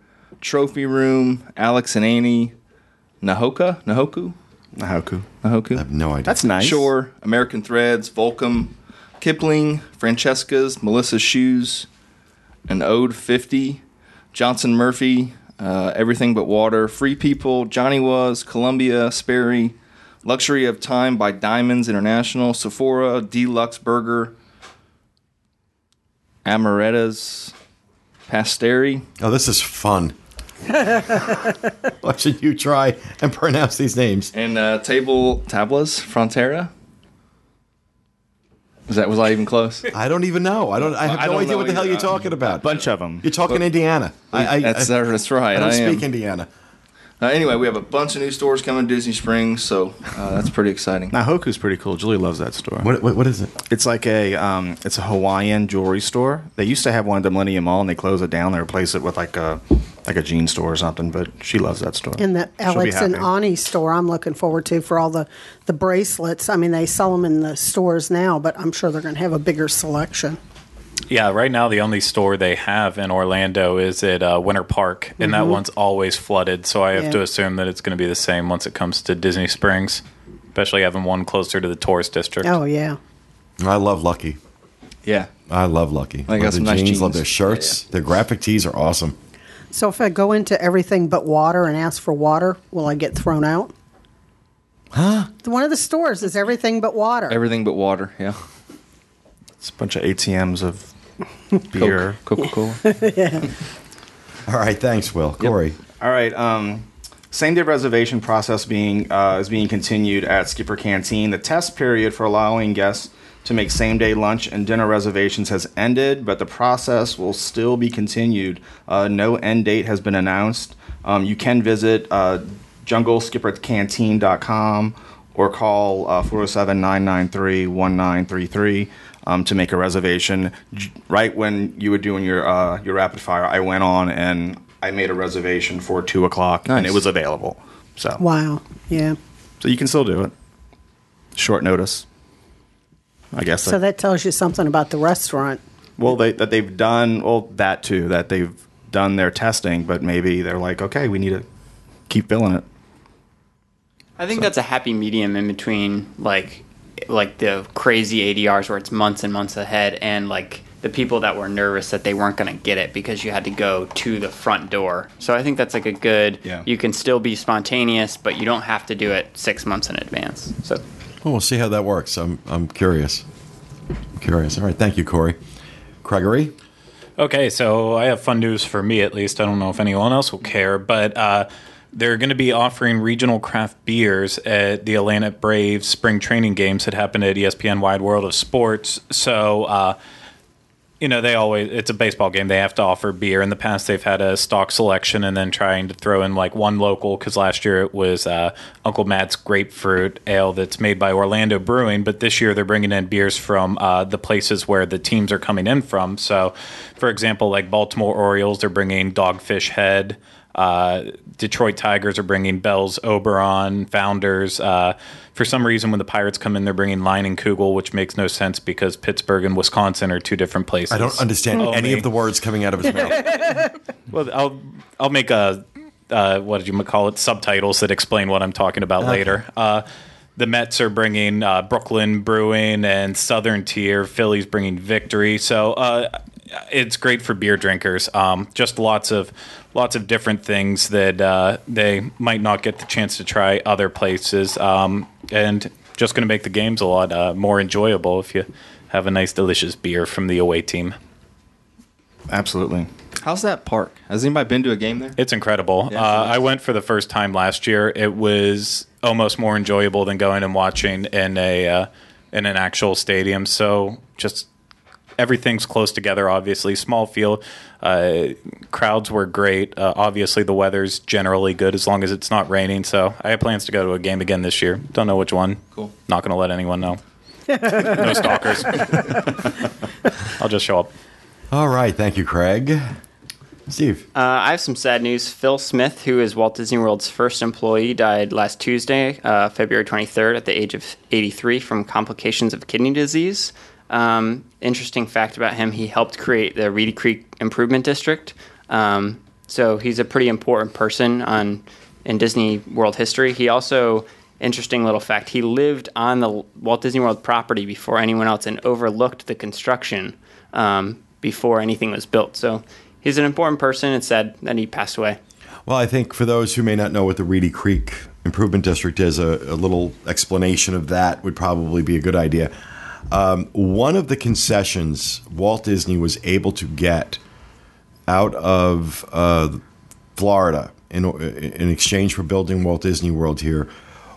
Trophy Room, Alex and Ani, Nahoka, Nahoku, Nahoku. Nahoku. I have no idea. That's nice. Shore, American Threads, Volcom, Kipling, Francesca's, Melissa's Shoes, an Ode 50, Johnson Murphy, uh, Everything But Water, Free People, Johnny Was, Columbia, Sperry, Luxury of Time by Diamonds International, Sephora, Deluxe Burger, Amaretta's, Pasteri, Oh, this is fun. (laughs) Watching you try and pronounce these names. and uh, Table Tablas Frontera. Was that was I even close? (laughs) I don't even know. I don't. I have I no idea what the hell either. you're talking about. Bunch of them. You're talking Indiana. I, I, that's I, that's right. I don't I am. speak Indiana. Uh, anyway, we have a bunch of new stores coming to Disney Springs, so uh, that's pretty exciting. Na Hoku's pretty cool. Julie loves that store. What, what, what is it? It's like a um, it's a Hawaiian jewelry store. They used to have one at the Millennium Mall, and they closed it down. They replaced it with like a like a jean store or something. But she loves that store. And the She'll Alex and. Ani store, I'm looking forward to for all the, the bracelets. I mean, they sell them in the stores now, but I'm sure they're going to have a bigger selection. Yeah, right now the only store they have in Orlando is at uh, Winter Park, and that one's always flooded. So I have Yeah. to assume that it's going to be the same once it comes to Disney Springs, especially having one closer to the tourist district. Oh yeah, I love Lucky. Yeah, I love Lucky. I got love some the nice jeans, Love their shirts. Their graphic tees are awesome. So if I go into everything but water and ask for water, will I get thrown out? Huh? One of the stores is everything but water. everything but water. Yeah, It's a bunch of ATMs of (laughs) beer. Coca Cola. (laughs) All right, thanks, Will. Corey. All right. Um, same day reservation process being uh, is being continued at Skipper Canteen. The test period for allowing guests to make same day lunch and dinner reservations has ended, but the process will still be continued. Uh, no end date has been announced. Um, you can visit uh, jungleskippercanteen.com or call uh, 407 993 1933 um, to make a reservation. Right when you were doing your uh, your rapid fire, I went on and I made a reservation for two o'clock, and it was available. So, Wow. Yeah. so you can still do it. Short notice, I guess. So that tells you something about the restaurant. well, they, that they've done well that too. That they've done their testing, but maybe they're like, okay, we need to keep filling it. I think that's a happy medium in between like like the crazy ADRs where it's months and months ahead and like the people that were nervous that they weren't going to get it because you had to go to the front door. So I think that's like a good Yeah. you can still be spontaneous but you don't have to do it 6 months in advance. So Well, we'll see how that works. I'm I'm curious. I'm curious. All right, thank you, Corey. Gregory. Okay, so I have fun news for me at least. I don't know if anyone else will care, but uh, they're going to be offering regional craft beers at the Atlanta Braves spring training games that happen at ESPN Wide World of Sports. So, uh, you know, they always, it's a baseball game. They have to offer beer. In the past, they've had a stock selection and then trying to throw in like one local because last year it was uh, Uncle Matt's Grapefruit Ale that's made by Orlando Brewing. But this year they're bringing in beers from uh, the places where the teams are coming in from. So, for example, like Baltimore Orioles, they're bringing Dogfish Head. Uh, Detroit Tigers are bringing Bell's Oberon, Founders. Uh, for some reason, when the Pirates come in, they're bringing Leinenkugel, which makes no sense because Pittsburgh and Wisconsin are two different places. I don't understand Oh, any me. of the words coming out of his mouth. (laughs) Well, I'll I'll make a uh, what did you call it subtitles that explain what I'm talking about later. Uh, the Mets are bringing uh, Brooklyn Brewing and Southern Tier. Phillies bringing Victory. So uh, it's great for beer drinkers. Um, just lots of lots of different things that uh, they might not get the chance to try other places, um, and just going to make the games a lot uh, more enjoyable if you have a nice, delicious beer from the away team. Absolutely. How's that park? Has anybody been to a game there? It's incredible. Yeah, uh, I went for the first time last year. It was almost more enjoyable than going and watching in a uh, in an actual stadium. So just everything's close together. Obviously, small field. Uh, crowds were great. Uh, obviously, the weather's generally good as long as it's not raining. So I have plans to go to a game again this year. Don't know which one. Cool. Not going to let anyone know. no stalkers. (laughs) I'll just show up. All right, thank you, Craig. Steve. Uh, I have some sad news. Phil Smith, who is Walt Disney World's first employee, died last Tuesday, uh, February 23rd, at the age of 83 from complications of kidney disease. Um, interesting fact about him: he helped create the Reedy Creek Improvement District. Um, so he's a pretty important person on in Disney World history. He also, interesting little fact, he lived on the Walt Disney World property before anyone else and overlooked the construction um, before anything was built. So he's an important person. It's sad that he passed away. Well, I think for those who may not know what the Reedy Creek Improvement District is, a, a little explanation of that would probably be a good idea. Um, one of the concessions Walt Disney was able to get out of uh, Florida in, in exchange for building Walt Disney World here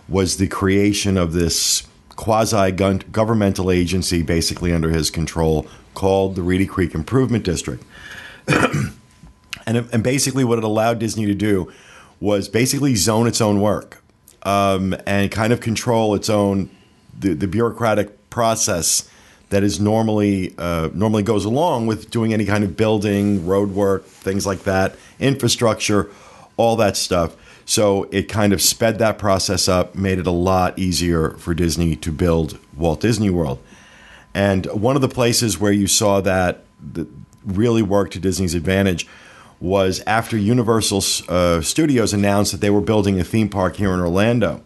was the creation of this quasi governmental agency basically under his control called the Reedy Creek Improvement District. (clears throat) and, and basically, what it allowed Disney to do was basically zone its own work um, and kind of control its own the, the bureaucratic process that is normally uh, normally goes along with doing any kind of building, road work, things like that, infrastructure, all that stuff. So it kind of sped that process up, made it a lot easier for Disney to build Walt Disney World. And one of the places where you saw that, really worked to Disney's advantage was after Universal uh, Studios announced that they were building a theme park here in Orlando.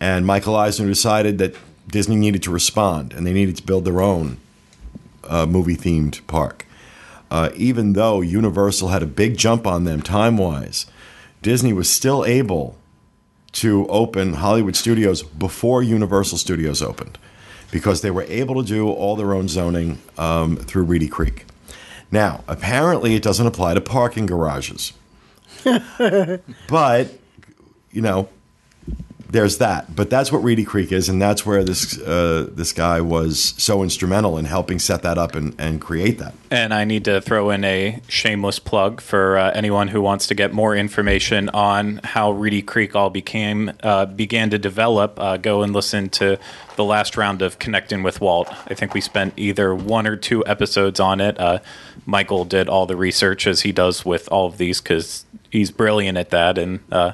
And Michael Eisner decided that Disney needed to respond and they needed to build their own uh, movie themed park. Uh, even though Universal had a big jump on them time wise, Disney was still able to open Hollywood Studios before Universal Studios opened because they were able to do all their own zoning um, through Reedy Creek. Now, apparently, it doesn't apply to parking garages. (laughs) but, you know, there's that. But that's what Reedy Creek is, and that's where this uh, this guy was so instrumental in helping set that up and, and create that. And I need to throw in a shameless plug for uh, anyone who wants to get more information on how Reedy Creek all became uh, began to develop. Uh, go and listen to the last round of Connecting with Walt. I think we spent either one or two episodes on it. Uh, Michael did all the research as he does with all of these because he's brilliant at that and uh,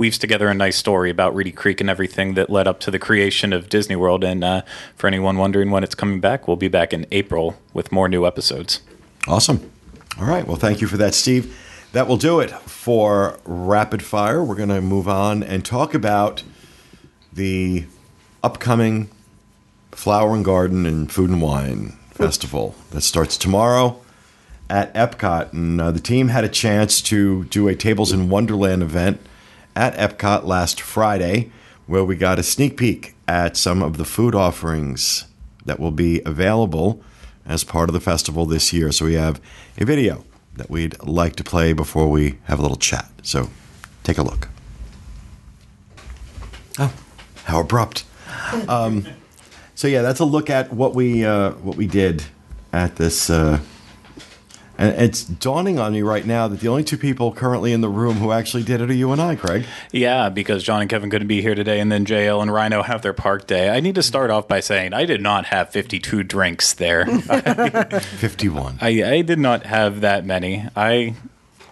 weaves together a nice story about Reedy Creek and everything that led up to the creation of Disney World. And uh, for anyone wondering when it's coming back, we'll be back in April with more new episodes. Awesome. All right. Well, thank you for that, Steve. That will do it for Rapid Fire. We're going to move on and talk about the upcoming Flower and Garden and Food and Wine Festival that starts tomorrow at Epcot. And uh, the team had a chance to do a Tables in Wonderland event at Epcot last Friday where we got a sneak peek at some of the food offerings that will be available as part of the festival this year. So we have a video that we'd like to play before we have a little chat. So take a look. Oh, how abrupt. Um, so yeah, that's a look at what we uh, what we did at this. Uh, and it's dawning on me right now that the only two people currently in the room who actually did it are you and I, Craig. Yeah, because John and Kevin couldn't be here today, and then JL and Rhino have their park day. I need to start off by saying I did not have 52 drinks there. (laughs) 51. I, I did not have that many. I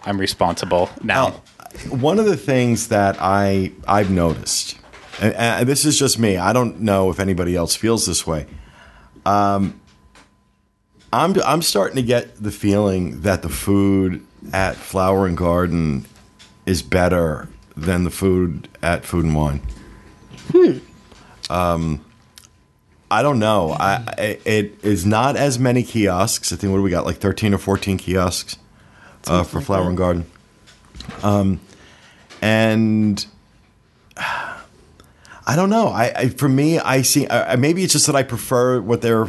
I'm responsible now. One of the things that I I've noticed, and, and this is just me. I don't know if anybody else feels this way. Um, I'm I'm starting to get the feeling that the food at Flower and Garden is better than the food at Food and Wine. Hmm. Um, I don't know. I, I it is not as many kiosks. I think what do we got? Like thirteen or fourteen kiosks uh, for Flower and Garden. Um, and I don't know. I, I for me, I see. Uh, maybe it's just that I prefer what they're,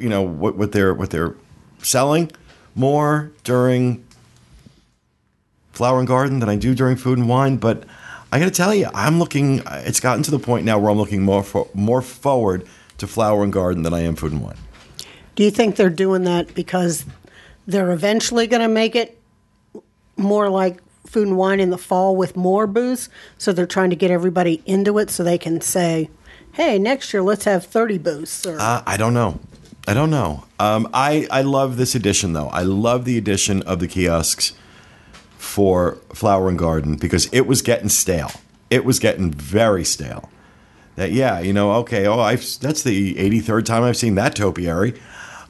you know, what, what they're what they're selling more during Flower and Garden than I do during Food and Wine. But I got to tell you, I'm looking. It's gotten to the point now where I'm looking more for, more forward to Flower and Garden than I am Food and Wine. Do you think they're doing that because they're eventually going to make it more like food and wine in the fall with more booths. So they're trying to get everybody into it so they can say, hey, next year let's have 30 booths. Or, Uh, I don't know. I don't know. Um, I I love this edition though. I love the addition of the kiosks for Flower and Garden because it was getting stale. It was getting very stale. That yeah, you know, okay, oh, I've that's the 83rd time I've seen that topiary.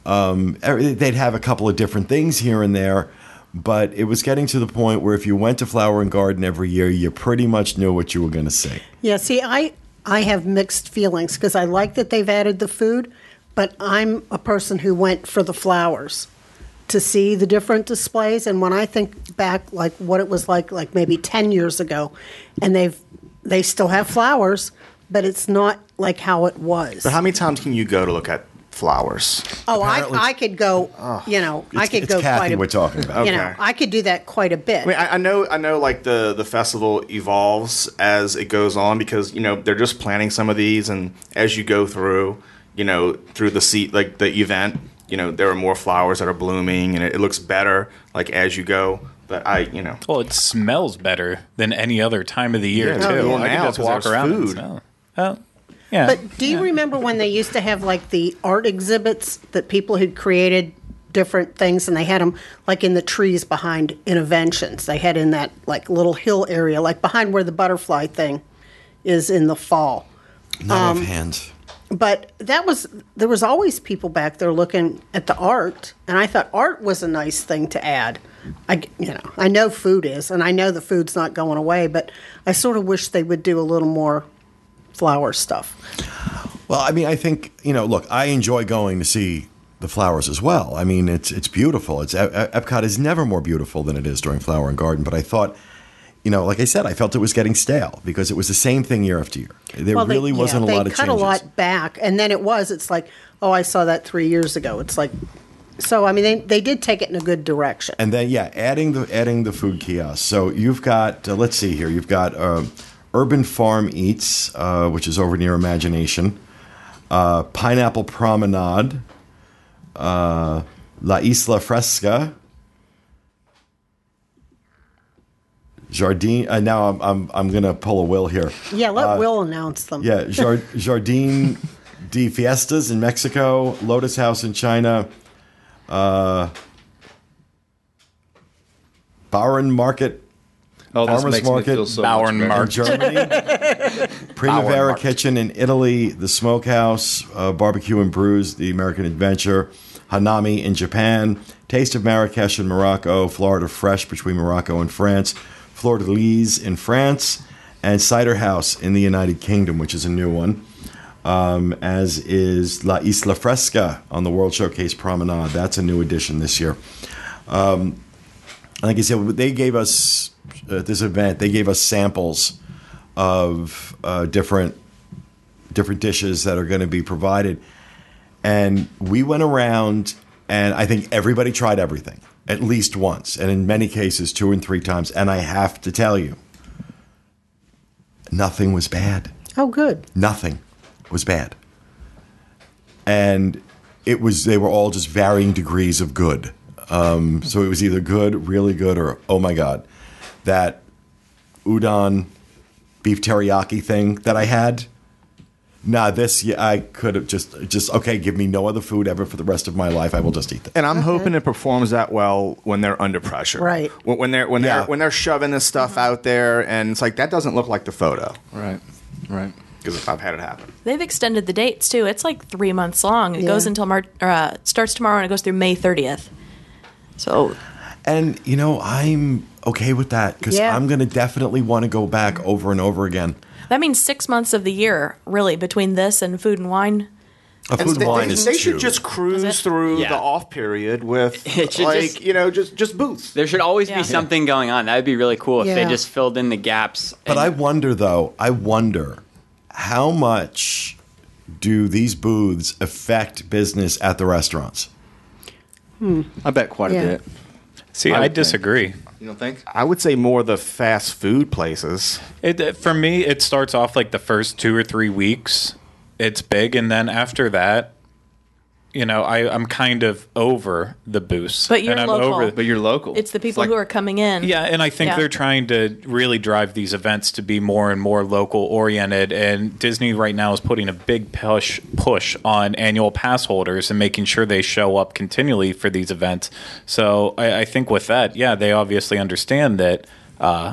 Um, they'd have a couple of different things here and there, but it was getting to the point where if you went to Flower and Garden every year, you pretty much knew what you were going to see. Yeah, see, I I have mixed feelings because I like that they've added the food, but I'm a person who went for the flowers to see the different displays. And when I think back, like what it was like, like maybe ten years ago, and they've they still have flowers, but it's not like how it was. But how many times can you go to look at flowers? oh, I apparently- I could go, you know, I could it's go Kathy quite a we're talking about. You know, I could do that quite a bit. I mean, I, I know, I know, like the the festival evolves as it goes on because you know they're just planning some of these, and as you go through, you know, through the seat like the event, you know, there are more flowers that are blooming, and it, it looks better like as you go. But I, you know, Well, it smells better than any other time of the year Yeah, too. well, I can now, just 'cause walk there's around and food. smell. Oh, yeah. But do you remember when they used to have like the art exhibits that people had created different things and they had them like in the trees behind Innoventions? They had in that like little hill area, like behind where the butterfly thing is in the fall. Not um, offhand. But that was there was always people back there looking at the art, and I thought art was a nice thing to add. I you know I know food is, and I know the food's not going away, but I sort of wish they would do a little more flower stuff. Well, I mean, I think you know. Look, I enjoy going to see the flowers as well. I mean, it's it's beautiful. It's Epcot is never more beautiful than it is during Flower and Garden. But I thought, you know, like I said, I felt it was getting stale because it was the same thing year after year. There Well, they- really wasn't yeah, a lot of. they of cut a lot back, and then it was. It's like, oh, I saw that three years ago. It's like, so I mean, they they did take it in a good direction. And then yeah, adding the adding the food kiosks. So you've got uh, let's see here. You've got uh, Urban Farm Eats, uh, which is over near Imagination. Uh, Pineapple Promenade. Uh, La Isla Fresca. Jardine. Uh, now I'm, I'm I'm gonna pull a will here. Yeah, let Will announce them. Uh, Yeah, Jar- (laughs) Jardine de Fiestas in Mexico, Lotus House in China, uh, Bauern Market Oh, this Farmers makes me market, feel so Bauern much better. In Germany, (laughs) Primavera Market. Kitchen in Italy, the Smokehouse, uh, Barbecue and Brews, the American Adventure, Hanami in Japan, Taste of Marrakesh in Morocco, Florida Fresh between Morocco and France, Fleur de Lis in France, and Cider House in the United Kingdom, which is a new one. Um, as is La Isla Fresca on the World Showcase Promenade. That's a new addition this year. Um, like I said, they gave us at this event. They gave us samples of uh, different different dishes that are going to be provided. And we went around, and I think everybody tried everything at least once, and in many cases, two and three times. And I have to tell you, nothing was bad. Oh, good. Nothing was bad. And it was, they were all just varying degrees of good. Um, so it was either good, really good, or oh my God. That udon beef teriyaki thing that I had. Nah, this yeah, I could have just just okay. Give me no other food ever for the rest of my life. I will just eat that. And I'm hoping it performs that well when they're under pressure. Right. When, when they're when Yeah. they're when they're shoving this stuff out there, and it's like that doesn't look like the photo. Right. Right. Because I've had it happen. They've extended the dates too. It's like three months long. It Yeah. goes until March. Or, uh, starts tomorrow and it goes through May 30th. So And you know, I'm okay with that because Yeah. I'm going to definitely want to go back over and over again. that means six months of the year, really, between this and food and wine. A food and they, wine they- is they should just cruise through Yeah. the off period with (laughs) It like just- you know just just booths. There should always Yeah. be something going on. That would be really cool if they just filled in the gaps. But I wonder though, I wonder how much do these booths affect business at the restaurants? Hmm. I bet quite Yeah. a bit. See, I I, would think. disagree. You don't think? I would say more the fast food places. It uh, for me, it starts off like the first two or three weeks. It's big, and then after that, you know, I, I'm kind of over the boost. But you're and I'm local. Over, But you're local. It's the people like- who are coming in. yeah, and I think Yeah. they're trying to really drive these events to be more and more local oriented. And Disney right now is putting a big push push on annual pass holders and making sure they show up continually for these events. So I, I think with that, yeah, they obviously understand that. Uh,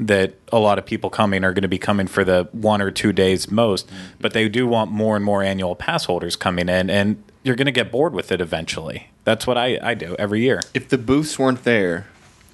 that a lot of people coming are going to be coming for the one or two days most, but they do want more and more annual pass holders coming in, and you're going to get bored with it eventually. That's what I, I do every year. if the booths weren't there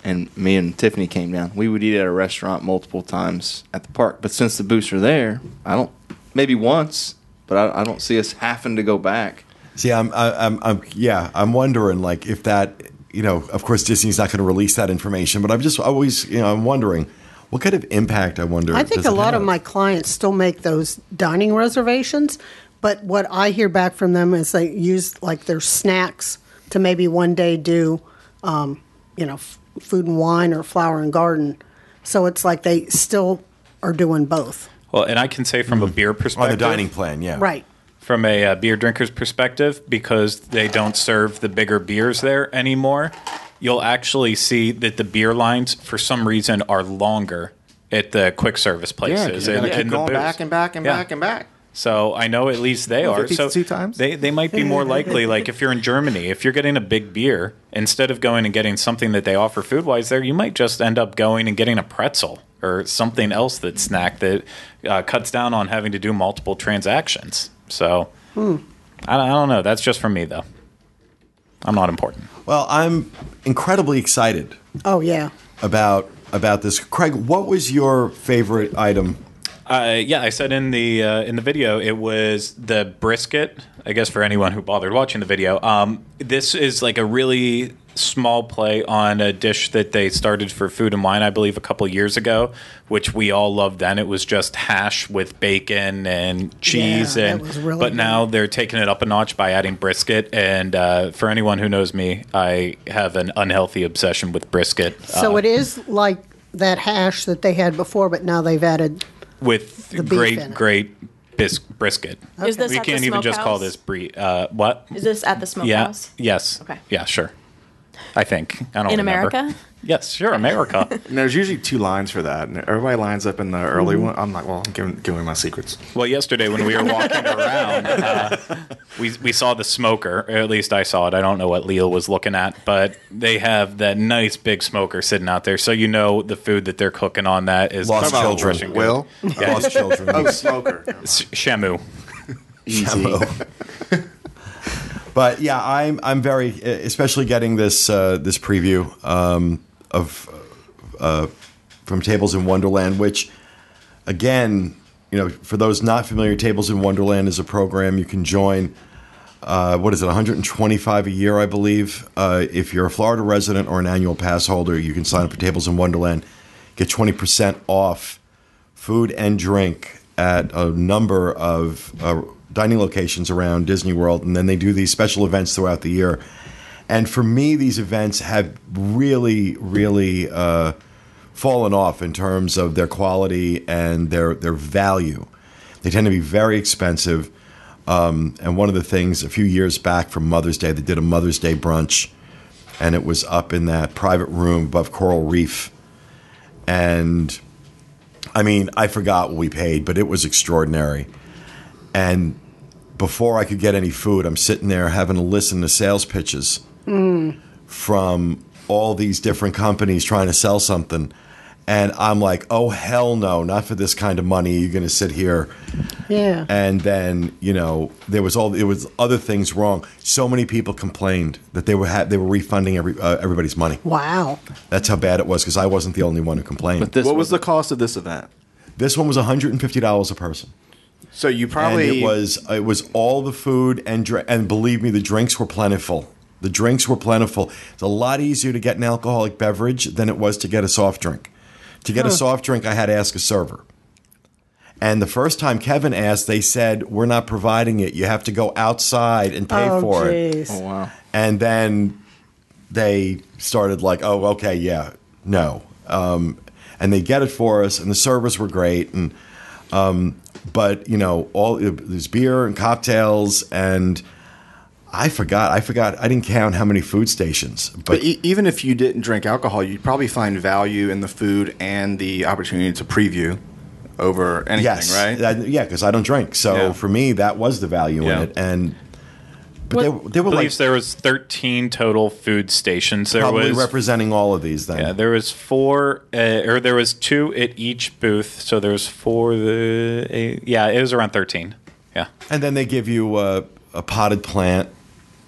and me and Tiffany came down, we would eat at a restaurant multiple times at the park. But since the booths are there, I don't, maybe once, but I, I don't see us having to go back. See, I'm, I, I'm, I'm, yeah, I'm wondering like if that, you know, of course Disney's not going to release that information, but I'm just always, you know, I'm wondering what kind of impact I wonder. I think does a it lot of my clients still make those dining reservations, but what I hear back from them is they use like their snacks to maybe one day do, um, you know, f- food and wine or flower and garden. So it's like they still are doing both. Well, and I can say from a beer perspective, on the dining plan, yeah, Right. from a uh, beer drinker's perspective, because they don't serve the bigger beers there anymore, you'll actually see that the beer lines, for some reason, are longer at the quick service places. you're and- gonna keep and going booths. back and back and Yeah. back and back. So I know at least they are. So 52 times? they they might be more likely. (laughs) Like if you're in Germany, if you're getting a big beer, instead of going and getting something that they offer food wise there, you might just end up going and getting a pretzel or something else that snack that uh, cuts down on having to do multiple transactions. So I, don't- I don't know. That's just from me though. I'm not important. Well, I'm incredibly excited Oh, yeah. about about this. Craig, what was your favorite item? Uh, yeah, I said in the uh, in the video it was the brisket. I guess for anyone who bothered watching the video, um, this is like a really small play on a dish that they started for Food and Wine, I believe, a couple years ago, which we all loved. Then it was just hash with bacon and cheese, Yeah, and was really but good. now they're taking it up a notch by adding brisket. And uh, for anyone who knows me, I have an unhealthy obsession with brisket. So uh, it is like that hash that they had before, but now they've added. With the great, great bis- brisket. Is this we at the can't even just call this brie. Uh, what? Is this at the Yeah. smokehouse? Yes. Okay. Yeah. Sure. I think. I don't In remember. America? Yes. Sure. America. (laughs) And there's usually two lines for that, and everybody lines up in the early Mm-hmm. one. I'm like, well, I'm giving, giving my secrets. well, yesterday when we were walking (laughs) around, uh, we we saw the smoker. Or at least I saw it. I don't know what Leo was looking at, but they have that nice big smoker sitting out there, so you know the food that they're cooking on that is Lost children. Good. Will? Yeah. Lost children. Oh, smoker. It's Shamu. Easy. (laughs) But yeah, I'm I'm very especially getting this uh, this preview um, of uh, from Tables in Wonderland, which again, you know, for those not familiar, Tables in Wonderland is a program you can join. Uh, what is it? 125 a year, I believe. Uh, if you're a Florida resident or an annual pass holder, you can sign up for Tables in Wonderland, get 20% off food and drink at a number of uh, dining locations around Disney World, and then they do these special events throughout the year. And for me, these events have really, really uh, fallen off in terms of their quality and their their value. They tend to be very expensive. Um, and one of the things a few years back for Mother's Day, they did a Mother's Day brunch, and it was up in that private room above Coral Reef. And I mean, I forgot what we paid, but it was extraordinary. And before I could get any food, I'm sitting there having to listen to sales pitches from all these different companies trying to sell something. And I'm like, oh, hell no, not for this kind of money. You're going to sit here. Yeah. And then, you know, there was all, it was other things wrong. So many people complained that they were, ha- they were refunding every, uh, everybody's money. wow. That's how bad it was because I wasn't the only one who complained. But this what was one- the cost of this event? this one was $150 a person. So you probably and it was it was all the food and dr- and believe me, the drinks were plentiful. The drinks were plentiful. It's a lot easier to get an alcoholic beverage than it was to get a soft drink. To get a soft drink, I had to ask a server. And the first time Kevin asked, they said, "We're not providing it. You have to go outside and pay oh, for it." jeez. Oh wow. And then they started like, "Oh, okay, yeah, no." Um, and they get it for us, and the servers were great, and um, but you know, all there's beer and cocktails, and I forgot, I forgot, I didn't count how many food stations, But but e- even if you didn't drink alcohol, you'd probably find value in the food and the opportunity to preview over anything, yes, right? that- yeah, because I don't drink, so Yeah. for me that was the value Yeah. in it, and but What- they, they were believe like there was 13 total food stations. There probably was representing all of these. Then yeah, there was four, uh, or there was two at each booth. So there was four. The uh, yeah, it was around 13. Yeah, And then they give you a, a potted plant,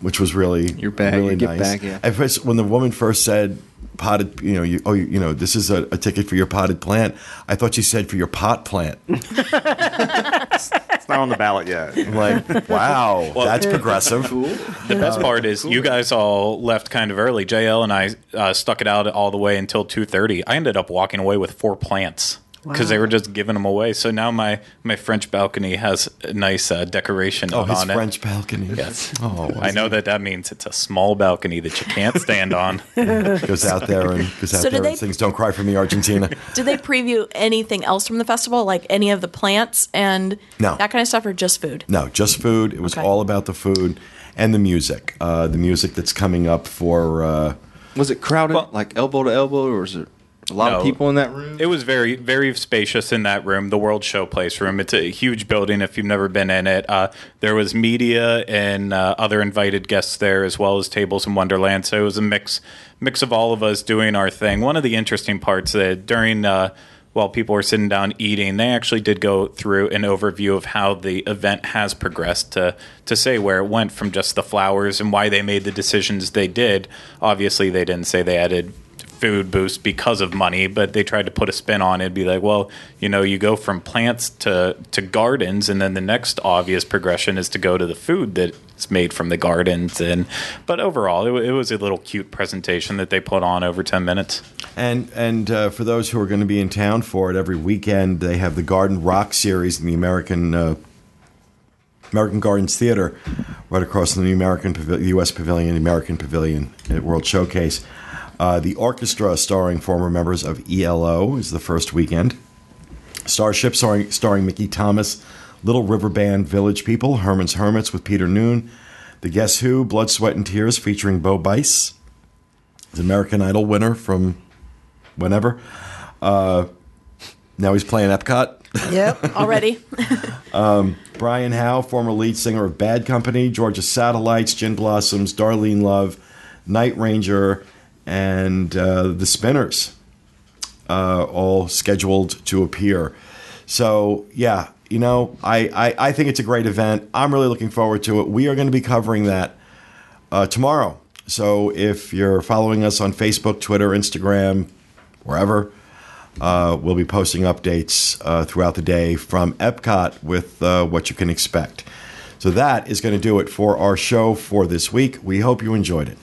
which was really Your bag, really your gift nice. bag, yeah. At first, when the woman first said potted, you know, you, oh, you, you know, this is a, a ticket for your potted plant. I thought you said for your pot plant. (laughs) it's not on the ballot yet. I'm like, wow, that's progressive. (laughs) the best part is you guys all left kind of early. JL and I uh, stuck it out all the way until 2:30. I ended up walking away with four plants. Because they were just giving them away, so now my, my French balcony has a nice uh, decoration Oh, his on French balcony. Yes. Oh, it. I know that that means it's a small balcony that you can't stand on. (laughs) goes out there and goes out So did there they- and sings "Don't Cry for Me, Argentina." (laughs) Did they preview anything else from the festival, like any of the plants and No. that kind of stuff, or just food? No, just food. It was Okay. all about the food and the music. Uh, the music that's coming up for. Uh, Was it crowded, Well- like elbow to elbow, or was it a lot No. of people in that room? It was very, very spacious in that room, the World Showplace room. It's a huge building if you've never been in it. Uh, there was media and uh, other invited guests there, as well as tables in Wonderland. So it was a mix, mix of all of us doing our thing. One of the interesting parts that during uh, while people were sitting down eating, they actually did go through an overview of how the event has progressed to to say where it went from just the flowers and why they made the decisions they did. Obviously, they didn't say they added food boost because of money, but they tried to put a spin on it. Be like, well, you know, you go from plants to to gardens, and then the next obvious progression is to go to the food that's made from the gardens. And but overall, it, it was a little cute presentation that they put on over ten minutes. And and uh, for those who are going to be in town for it, every weekend they have the Garden Rock series in the American uh, American Gardens Theater, right across from the American U.S. Pavilion, American Pavilion at World Showcase. Uh, the orchestra starring former members of ELO is the first weekend. Starship starring, starring Mickey Thomas, Little River Band, Village People, Herman's Hermits with Peter Noone, The Guess Who, Blood, Sweat, and Tears featuring Bo Bice, the American Idol winner from whenever. Uh, now he's playing Epcot. Yep. Already? (laughs) (laughs) Brian Howe, former lead singer of Bad Company, Georgia Satellites, Gin Blossoms, Darlene Love, Night Ranger, and uh, the Spinners, uh, all scheduled to appear. So, yeah, you know, I, I, I think it's a great event. I'm really looking forward to it. We are going to be covering that uh, tomorrow. So, if you're following us on Facebook, Twitter, Instagram, wherever, uh, we'll be posting updates uh, throughout the day from Epcot with uh, what you can expect. So that is going to do it for our show for this week. We hope you enjoyed it.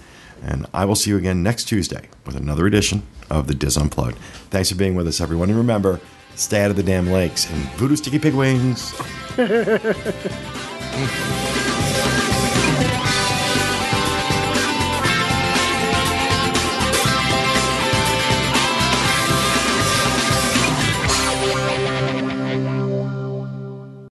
And I will see you again next Tuesday with another edition of the DIS Unplugged. Thanks for being with us, everyone. And remember, Stay out of the damn lakes and voodoo sticky pig wings. (laughs)